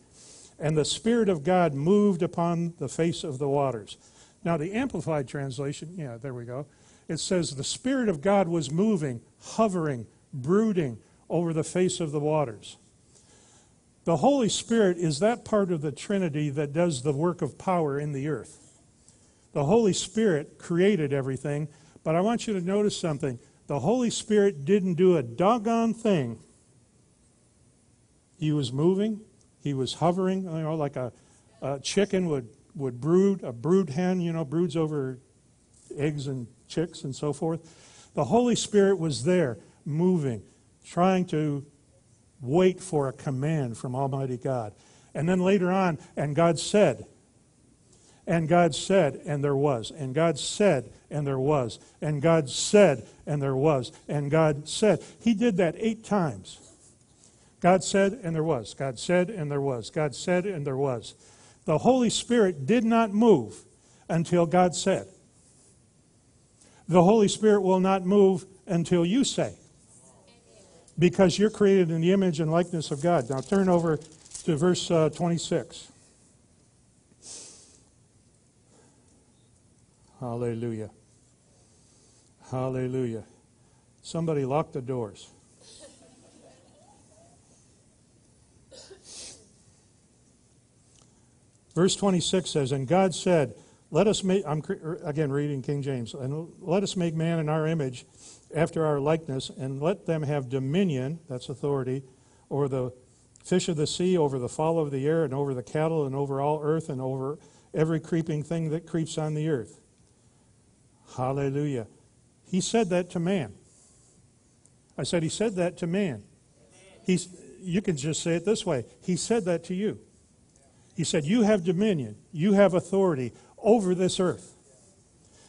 And the Spirit of God moved upon the face of the waters. Now, the Amplified translation, yeah, there we go. It says, The Spirit of God was moving, hovering, brooding over the face of the waters. The Holy Spirit is that part of the Trinity that does the work of power in the earth. The Holy Spirit created everything, but I want you to notice something. The Holy Spirit didn't do a doggone thing. He was moving, he was hovering, you know, like a, a chicken would, would brood, a brood hen, you know, broods over eggs and chicks and so forth. The Holy Spirit was there, moving, trying to wait for a command from Almighty God. And then later on, and God said, and God said, and there was. And God said, and there was. And God said, and there was. And God said. He did that eight times. God said, and there was. God said, and there was. God said, and there was. The Holy Spirit did not move until God said. The Holy Spirit will not move until you say because you're created in the image and likeness of God. Now turn over to verse uh, 26. Hallelujah. Hallelujah. Somebody lock the doors. Verse 26 says, And God said, Let us make, I'm er, again reading King James, and let us make man in our image after our likeness, and let them have dominion, that's authority, over the fish of the sea, over the fowl of the air, and over the cattle, and over all earth, and over every creeping thing that creeps on the earth. Hallelujah. He said that to man. I said he said that to man. He's, you can just say it this way. He said that to you. He said, You have dominion, you have authority over this earth.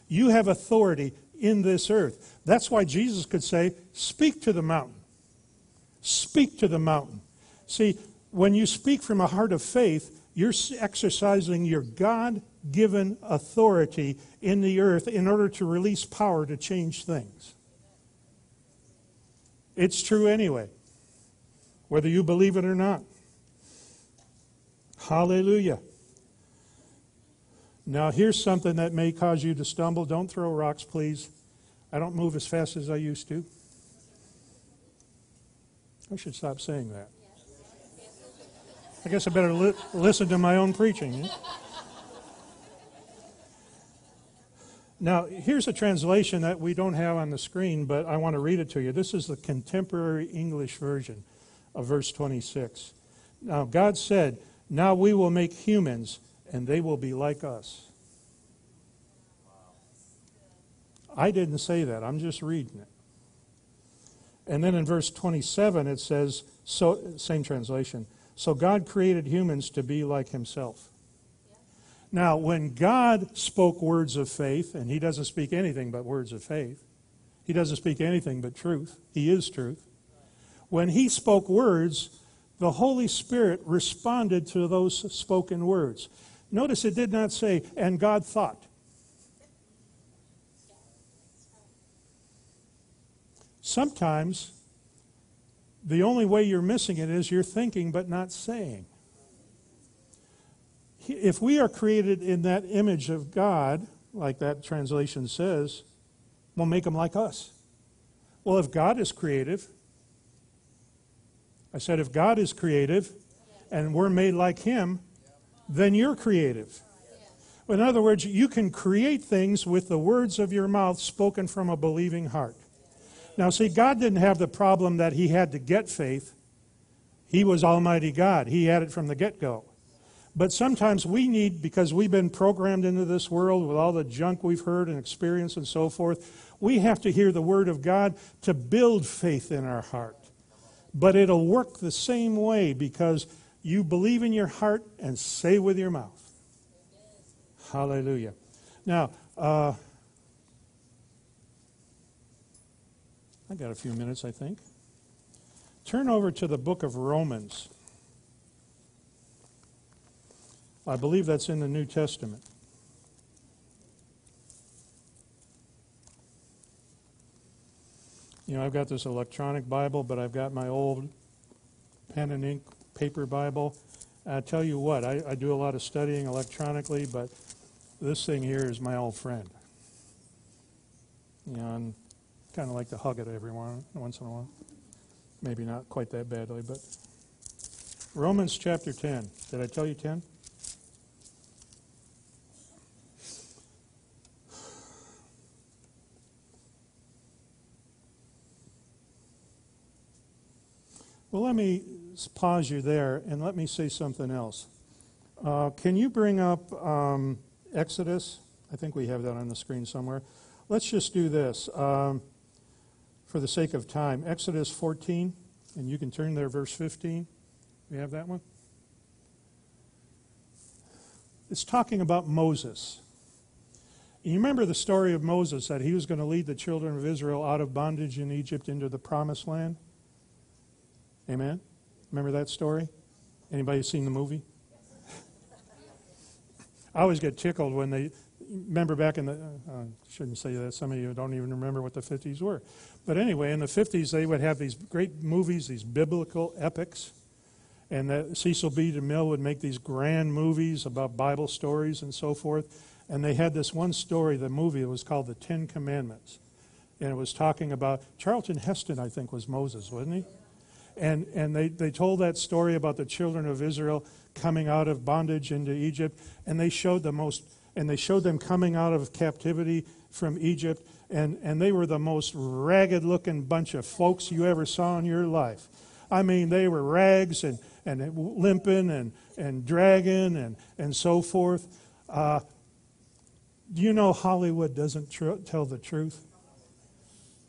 You have authority in this earth. That's why Jesus could say, Speak to the mountain. Speak to the mountain. See, when you speak from a heart of faith, you're exercising your God given authority in the earth in order to release power to change things. It's true anyway, whether you believe it or not. Hallelujah. Now, here's something that may cause you to stumble. Don't throw rocks, please. I don't move as fast as I used to. I should stop saying that. I guess I better li- listen to my own preaching. Eh? Now, here's a translation that we don't have on the screen, but I want to read it to you. This is the contemporary English version of verse 26. Now, God said, Now we will make humans, and they will be like us. I didn't say that, I'm just reading it. And then in verse 27, it says, so, same translation, so God created humans to be like himself. Now, when God spoke words of faith, and he doesn't speak anything but words of faith, he doesn't speak anything but truth. He is truth. When he spoke words, the Holy Spirit responded to those spoken words. Notice it did not say, and God thought. Sometimes the only way you're missing it is you're thinking but not saying. If we are created in that image of God, like that translation says, we'll make them like us. Well, if God is creative, I said, if God is creative and we're made like Him, then you're creative. In other words, you can create things with the words of your mouth spoken from a believing heart. Now, see, God didn't have the problem that he had to get faith. He was Almighty God, He had it from the get go. But sometimes we need, because we've been programmed into this world with all the junk we've heard and experienced and so forth, we have to hear the Word of God to build faith in our heart. But it'll work the same way because you believe in your heart and say with your mouth. Hallelujah. Now, uh, I got a few minutes, I think. Turn over to the book of Romans. I believe that's in the New Testament. You know, I've got this electronic Bible, but I've got my old pen and ink paper Bible. I tell you what, I, I do a lot of studying electronically, but this thing here is my old friend. You know, and kind of like to hug it every once in a while. Maybe not quite that badly, but Romans chapter 10. Did I tell you 10? Well, let me pause you there and let me say something else. Uh, can you bring up um, Exodus? I think we have that on the screen somewhere. Let's just do this um, for the sake of time. Exodus 14, and you can turn there, verse 15. We have that one? It's talking about Moses. You remember the story of Moses that he was going to lead the children of Israel out of bondage in Egypt into the promised land? Amen? Remember that story? Anybody seen the movie? I always get tickled when they remember back in the uh, uh, shouldn't say that some of you don't even remember what the 50s were. But anyway in the 50s they would have these great movies these biblical epics and that cecil b. Demille would make these grand movies about bible stories and so forth. And they had this one story the movie it was called the ten commandments. And it was talking about charlton heston i think was moses wasn't he and, and they, they told that story about the children of Israel coming out of bondage into Egypt, and they showed the most, and they showed them coming out of captivity from Egypt, and, and they were the most ragged looking bunch of folks you ever saw in your life. I mean, they were rags and, and limping and, and dragging and, and so forth. Uh, do you know Hollywood doesn't tr- tell the truth?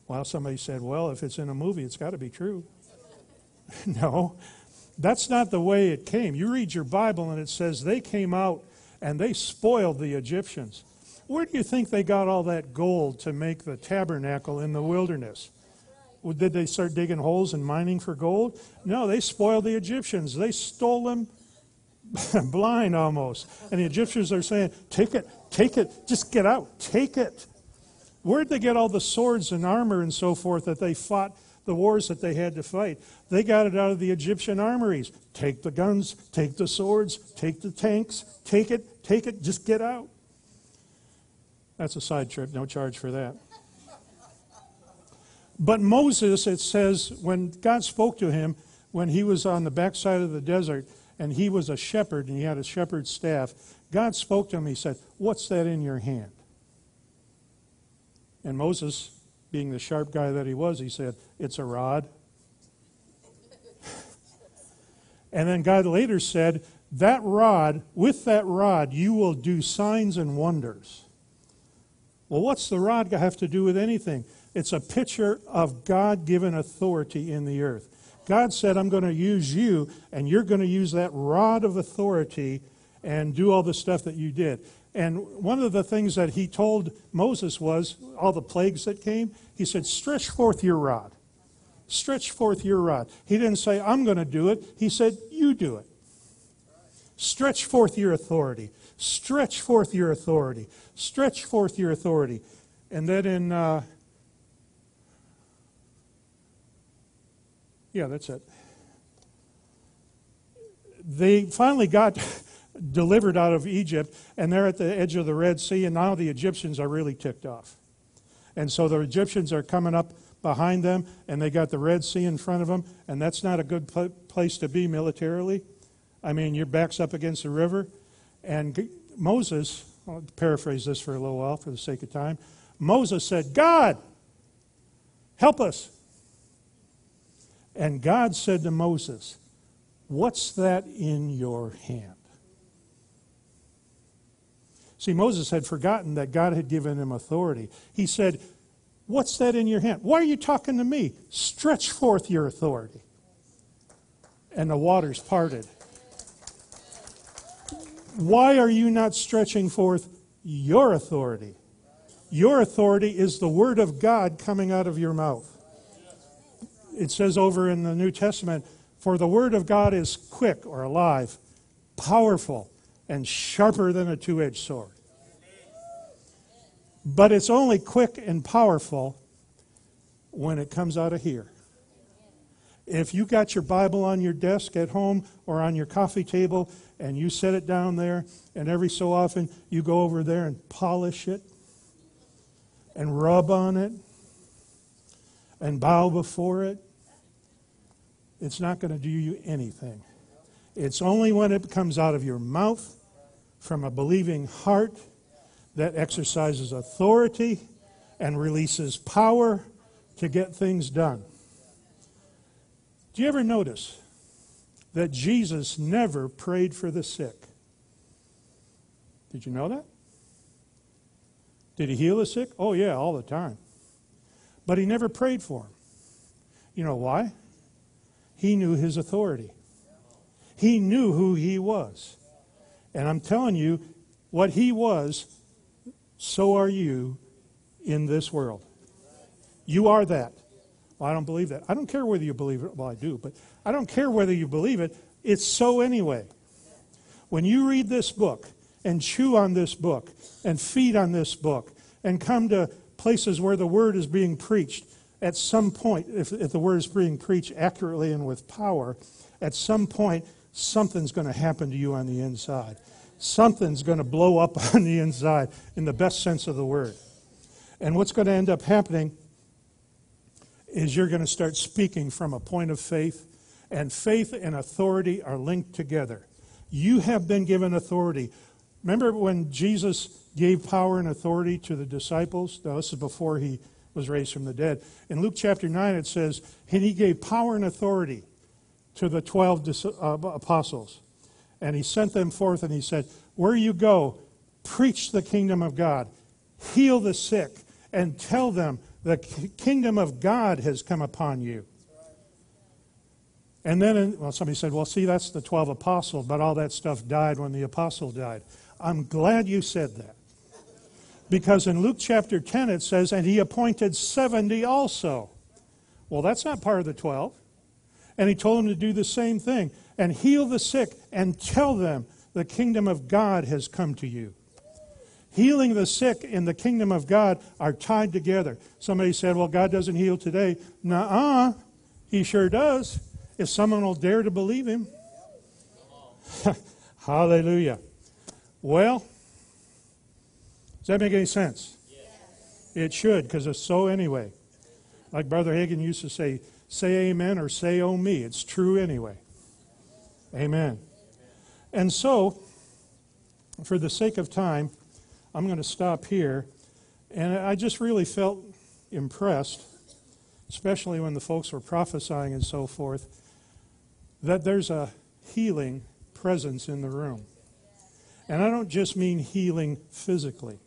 Well, somebody said, well, if it's in a movie, it's got to be true. no, that's not the way it came. You read your Bible and it says they came out and they spoiled the Egyptians. Where do you think they got all that gold to make the tabernacle in the wilderness? Did they start digging holes and mining for gold? No, they spoiled the Egyptians. They stole them blind almost. And the Egyptians are saying, Take it, take it, just get out, take it. Where'd they get all the swords and armor and so forth that they fought the wars that they had to fight? They got it out of the Egyptian armories. Take the guns, take the swords, take the tanks, take it, take it, just get out. That's a side trip, no charge for that. But Moses, it says, when God spoke to him, when he was on the backside of the desert, and he was a shepherd and he had a shepherd's staff, God spoke to him. He said, What's that in your hand? And Moses, being the sharp guy that he was, he said, It's a rod. and then God later said, That rod, with that rod, you will do signs and wonders. Well, what's the rod have to do with anything? It's a picture of God given authority in the earth. God said, I'm going to use you, and you're going to use that rod of authority and do all the stuff that you did. And one of the things that he told Moses was all the plagues that came, he said, Stretch forth your rod. Stretch forth your rod. He didn't say, I'm going to do it. He said, You do it. Stretch forth your authority. Stretch forth your authority. Stretch forth your authority. And then in uh, Yeah, that's it. They finally got delivered out of Egypt, and they're at the edge of the Red Sea, and now the Egyptians are really ticked off. And so the Egyptians are coming up behind them, and they got the Red Sea in front of them, and that's not a good pl- place to be militarily. I mean, your back's up against the river. And Moses, I'll paraphrase this for a little while for the sake of time. Moses said, God, help us. And God said to Moses, What's that in your hand? See, Moses had forgotten that God had given him authority. He said, What's that in your hand? Why are you talking to me? Stretch forth your authority. And the waters parted. Why are you not stretching forth your authority? Your authority is the word of God coming out of your mouth it says over in the New Testament, for the word of God is quick or alive, powerful, and sharper than a two edged sword. But it's only quick and powerful when it comes out of here. If you got your Bible on your desk at home or on your coffee table and you set it down there, and every so often you go over there and polish it and rub on it and bow before it, it's not going to do you anything. It's only when it comes out of your mouth from a believing heart that exercises authority and releases power to get things done. Do you ever notice that Jesus never prayed for the sick? Did you know that? Did he heal the sick? Oh, yeah, all the time. But he never prayed for them. You know why? He knew his authority. He knew who he was. And I'm telling you, what he was, so are you in this world. You are that. Well, I don't believe that. I don't care whether you believe it. Well, I do, but I don't care whether you believe it. It's so anyway. When you read this book and chew on this book and feed on this book and come to places where the word is being preached at some point, if, if the word is being preached accurately and with power, at some point, something's going to happen to you on the inside. Something's going to blow up on the inside in the best sense of the word. And what's going to end up happening is you're going to start speaking from a point of faith, and faith and authority are linked together. You have been given authority. Remember when Jesus gave power and authority to the disciples? Now, this is before he was raised from the dead. In Luke chapter 9, it says, And he gave power and authority to the 12 uh, apostles. And he sent them forth and he said, Where you go, preach the kingdom of God, heal the sick, and tell them the kingdom of God has come upon you. And then, well, somebody said, well, see, that's the 12 apostles, but all that stuff died when the apostle died. I'm glad you said that. Because in Luke chapter 10 it says, and he appointed 70 also. Well, that's not part of the 12. And he told them to do the same thing and heal the sick and tell them the kingdom of God has come to you. Healing the sick in the kingdom of God are tied together. Somebody said, well, God doesn't heal today. Nuh-uh. He sure does. If someone will dare to believe him. Hallelujah. Well, does that make any sense? Yes. It should, because it's so anyway. Like Brother Hagin used to say, say amen or say oh me. It's true anyway. Amen. And so, for the sake of time, I'm going to stop here. And I just really felt impressed, especially when the folks were prophesying and so forth, that there's a healing presence in the room. And I don't just mean healing physically.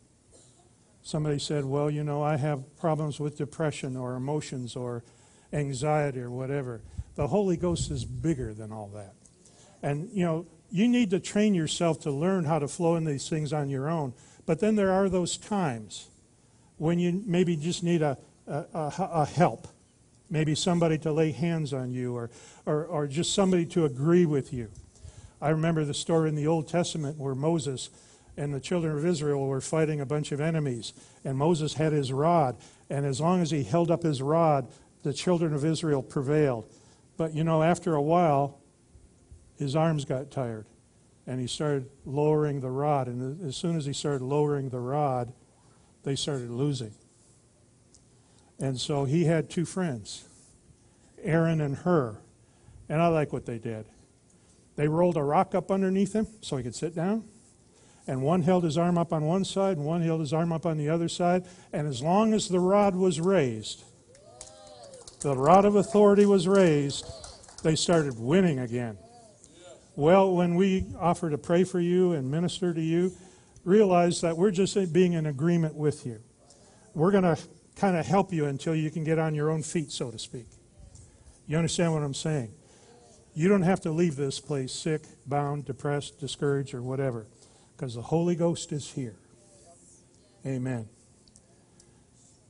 Somebody said, Well, you know, I have problems with depression or emotions or anxiety or whatever. The Holy Ghost is bigger than all that. And, you know, you need to train yourself to learn how to flow in these things on your own. But then there are those times when you maybe just need a, a, a, a help. Maybe somebody to lay hands on you or, or, or just somebody to agree with you. I remember the story in the Old Testament where Moses and the children of Israel were fighting a bunch of enemies. And Moses had his rod, and as long as he held up his rod, the children of Israel prevailed. But you know, after a while, his arms got tired, and he started lowering the rod. And as soon as he started lowering the rod, they started losing. And so he had two friends, Aaron and Hur. And I like what they did. They rolled a rock up underneath him so he could sit down and one held his arm up on one side and one held his arm up on the other side. And as long as the rod was raised, the rod of authority was raised, they started winning again. Well, when we offer to pray for you and minister to you, realize that we're just being in agreement with you. We're going to kind of help you until you can get on your own feet, so to speak. You understand what I'm saying? You don't have to leave this place sick, bound, depressed, discouraged, or whatever because the Holy Ghost is here. Amen.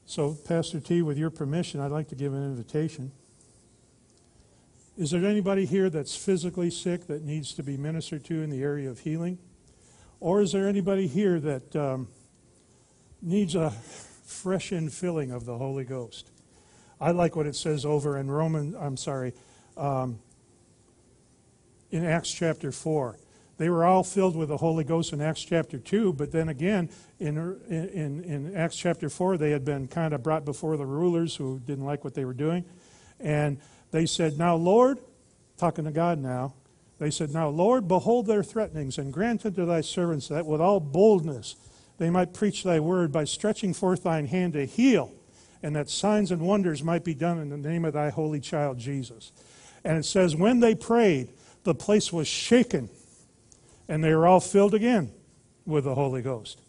So, Pastor T, with your permission, I'd like to give an invitation. Is there anybody here that's physically sick that needs to be ministered to in the area of healing? Or is there anybody here that um, needs a fresh infilling of the Holy Ghost? I like what it says over in Roman, I'm sorry, um, in Acts chapter 4. They were all filled with the Holy Ghost in Acts chapter 2, but then again, in, in, in Acts chapter 4, they had been kind of brought before the rulers who didn't like what they were doing. And they said, Now, Lord, talking to God now, they said, Now, Lord, behold their threatenings, and grant unto thy servants that with all boldness they might preach thy word by stretching forth thine hand to heal, and that signs and wonders might be done in the name of thy holy child Jesus. And it says, When they prayed, the place was shaken and they are all filled again with the Holy Ghost.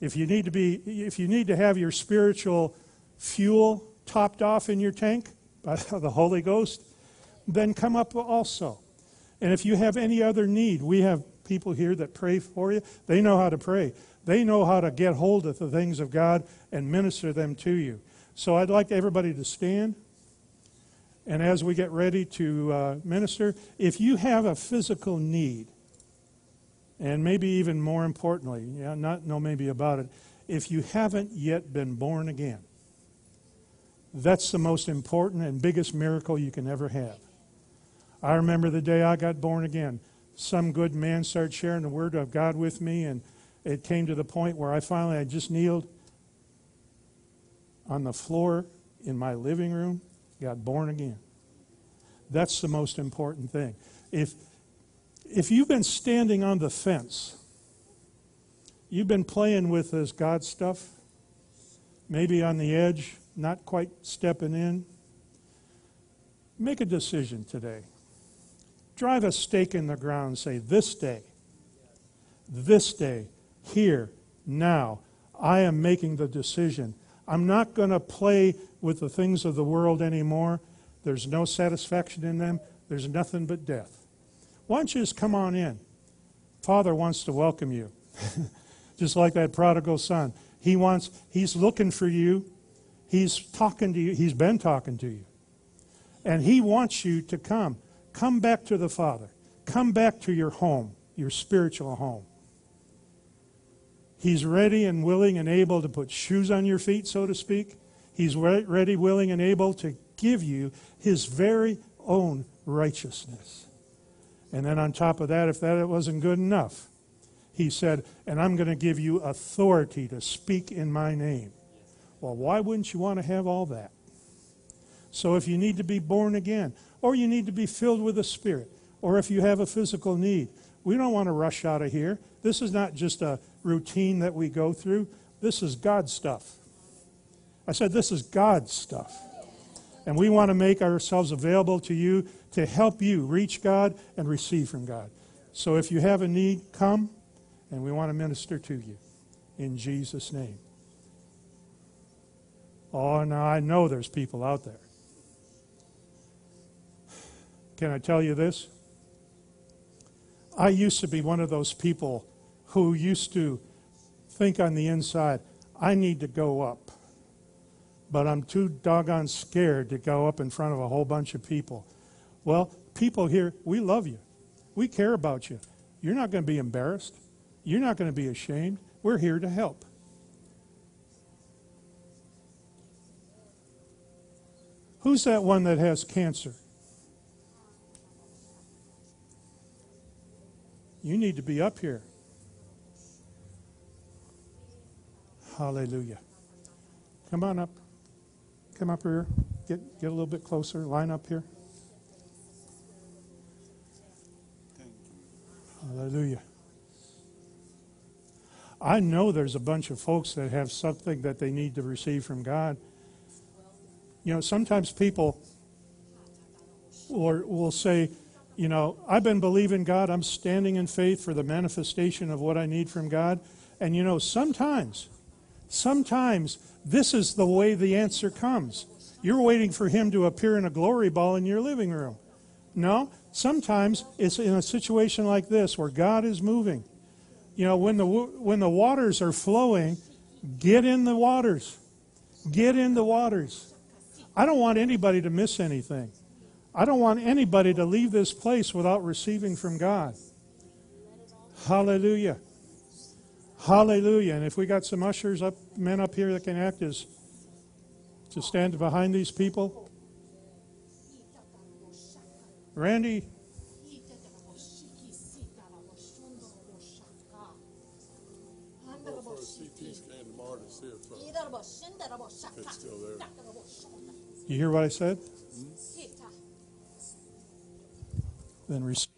If you need to be if you need to have your spiritual fuel topped off in your tank the Holy Ghost, then come up also. And if you have any other need, we have people here that pray for you. They know how to pray. They know how to get hold of the things of God and minister them to you. So I'd like everybody to stand. And as we get ready to uh, minister, if you have a physical need, and maybe even more importantly, yeah, not know maybe about it, if you haven't yet been born again, that's the most important and biggest miracle you can ever have. I remember the day I got born again. Some good man started sharing the word of God with me, and it came to the point where I finally I just kneeled on the floor in my living room, got born again. That's the most important thing. If if you've been standing on the fence, you've been playing with this God stuff, maybe on the edge, not quite stepping in, make a decision today. Drive a stake in the ground and say, This day, this day, here, now, I am making the decision. I'm not going to play with the things of the world anymore. There's no satisfaction in them. There's nothing but death. Why don't you just come on in? Father wants to welcome you. just like that prodigal son. He wants he's looking for you. He's talking to you. He's been talking to you. And he wants you to come. Come back to the Father. Come back to your home, your spiritual home. He's ready and willing and able to put shoes on your feet, so to speak. He's ready, willing, and able to give you his very own righteousness. And then on top of that, if that wasn't good enough, he said, And I'm going to give you authority to speak in my name. Well, why wouldn't you want to have all that? So if you need to be born again, or you need to be filled with the Spirit, or if you have a physical need, we don't want to rush out of here. This is not just a routine that we go through. This is God's stuff. I said, This is God's stuff. And we want to make ourselves available to you to help you reach God and receive from God. So if you have a need, come, and we want to minister to you in Jesus' name. Oh, now I know there's people out there. Can I tell you this? I used to be one of those people who used to think on the inside, I need to go up. But I'm too doggone scared to go up in front of a whole bunch of people. Well, people here, we love you. We care about you. You're not going to be embarrassed. You're not going to be ashamed. We're here to help. Who's that one that has cancer? You need to be up here. Hallelujah. Come on up. Come up here. Get, get a little bit closer. Line up here. Hallelujah. I know there's a bunch of folks that have something that they need to receive from God. You know, sometimes people will, will say, you know, I've been believing God. I'm standing in faith for the manifestation of what I need from God. And, you know, sometimes, sometimes this is the way the answer comes. You're waiting for Him to appear in a glory ball in your living room. No, sometimes it's in a situation like this where God is moving. You know, when the, when the waters are flowing, get in the waters. Get in the waters. I don't want anybody to miss anything. I don't want anybody to leave this place without receiving from God. Hallelujah. Hallelujah. And if we got some ushers up, men up here that can act as to stand behind these people. Randy. You hear what I said? then receive.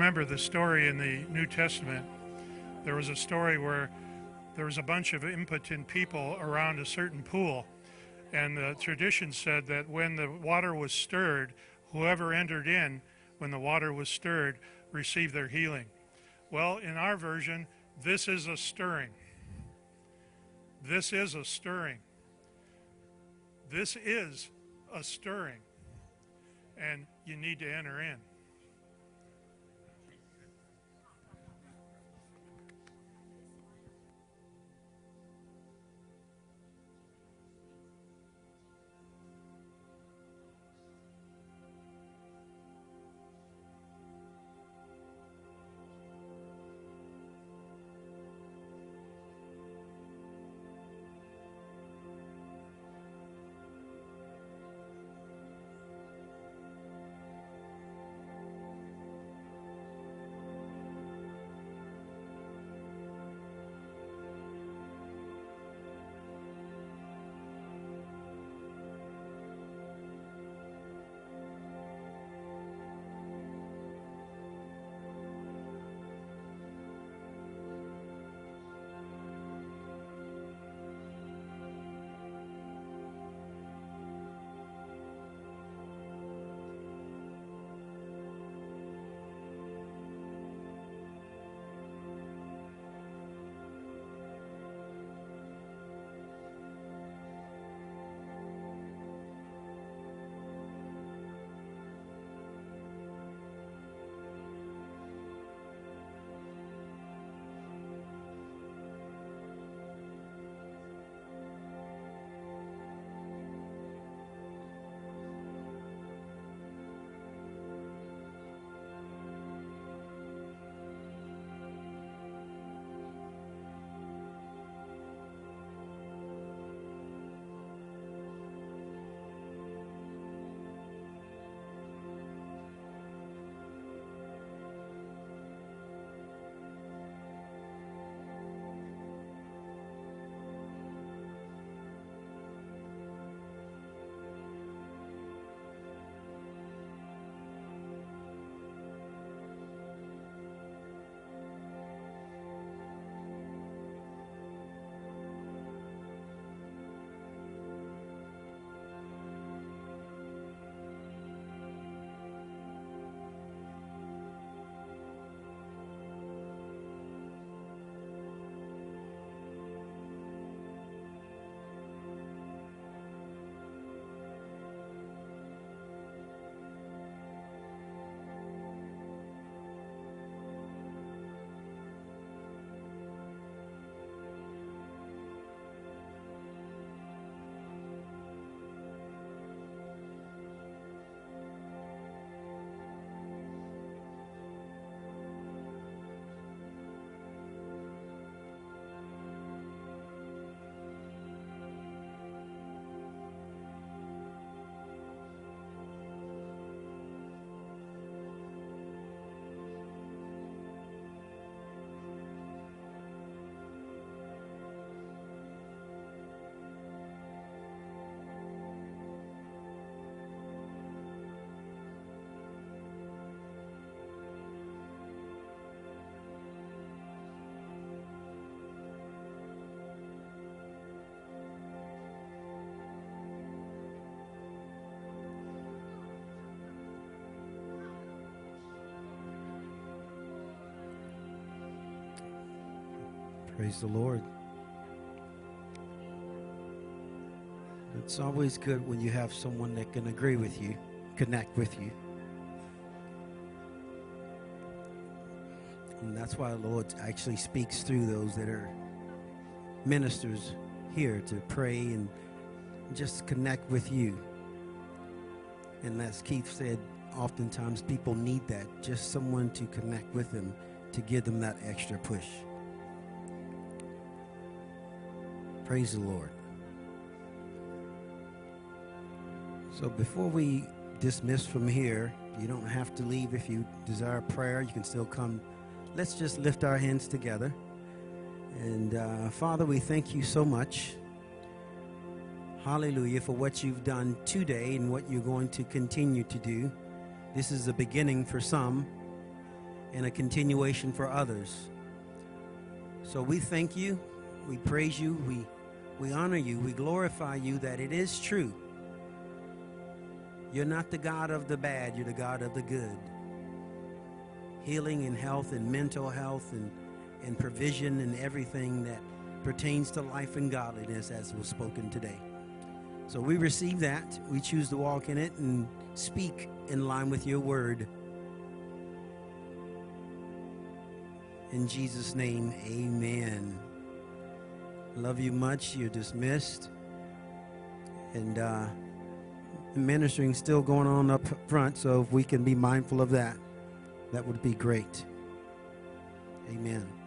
Remember the story in the New Testament. There was a story where there was a bunch of impotent people around a certain pool. And the tradition said that when the water was stirred, whoever entered in when the water was stirred received their healing. Well, in our version, this is a stirring. This is a stirring. This is a stirring. And you need to enter in. Praise the Lord. It's always good when you have someone that can agree with you, connect with you. And that's why the Lord actually speaks through those that are ministers here to pray and just connect with you. And as Keith said, oftentimes people need that, just someone to connect with them to give them that extra push. Praise the Lord. So before we dismiss from here, you don't have to leave if you desire prayer. You can still come. Let's just lift our hands together. And uh, Father, we thank you so much. Hallelujah for what you've done today and what you're going to continue to do. This is a beginning for some, and a continuation for others. So we thank you, we praise you, we, we honor you, we glorify you that it is true. You're not the God of the bad, you're the God of the good. Healing and health and mental health and, and provision and everything that pertains to life and godliness as was spoken today. So we receive that. We choose to walk in it and speak in line with your word. In Jesus' name, amen. Love you much. You're dismissed. And uh, ministering still going on up front, so if we can be mindful of that, that would be great. Amen.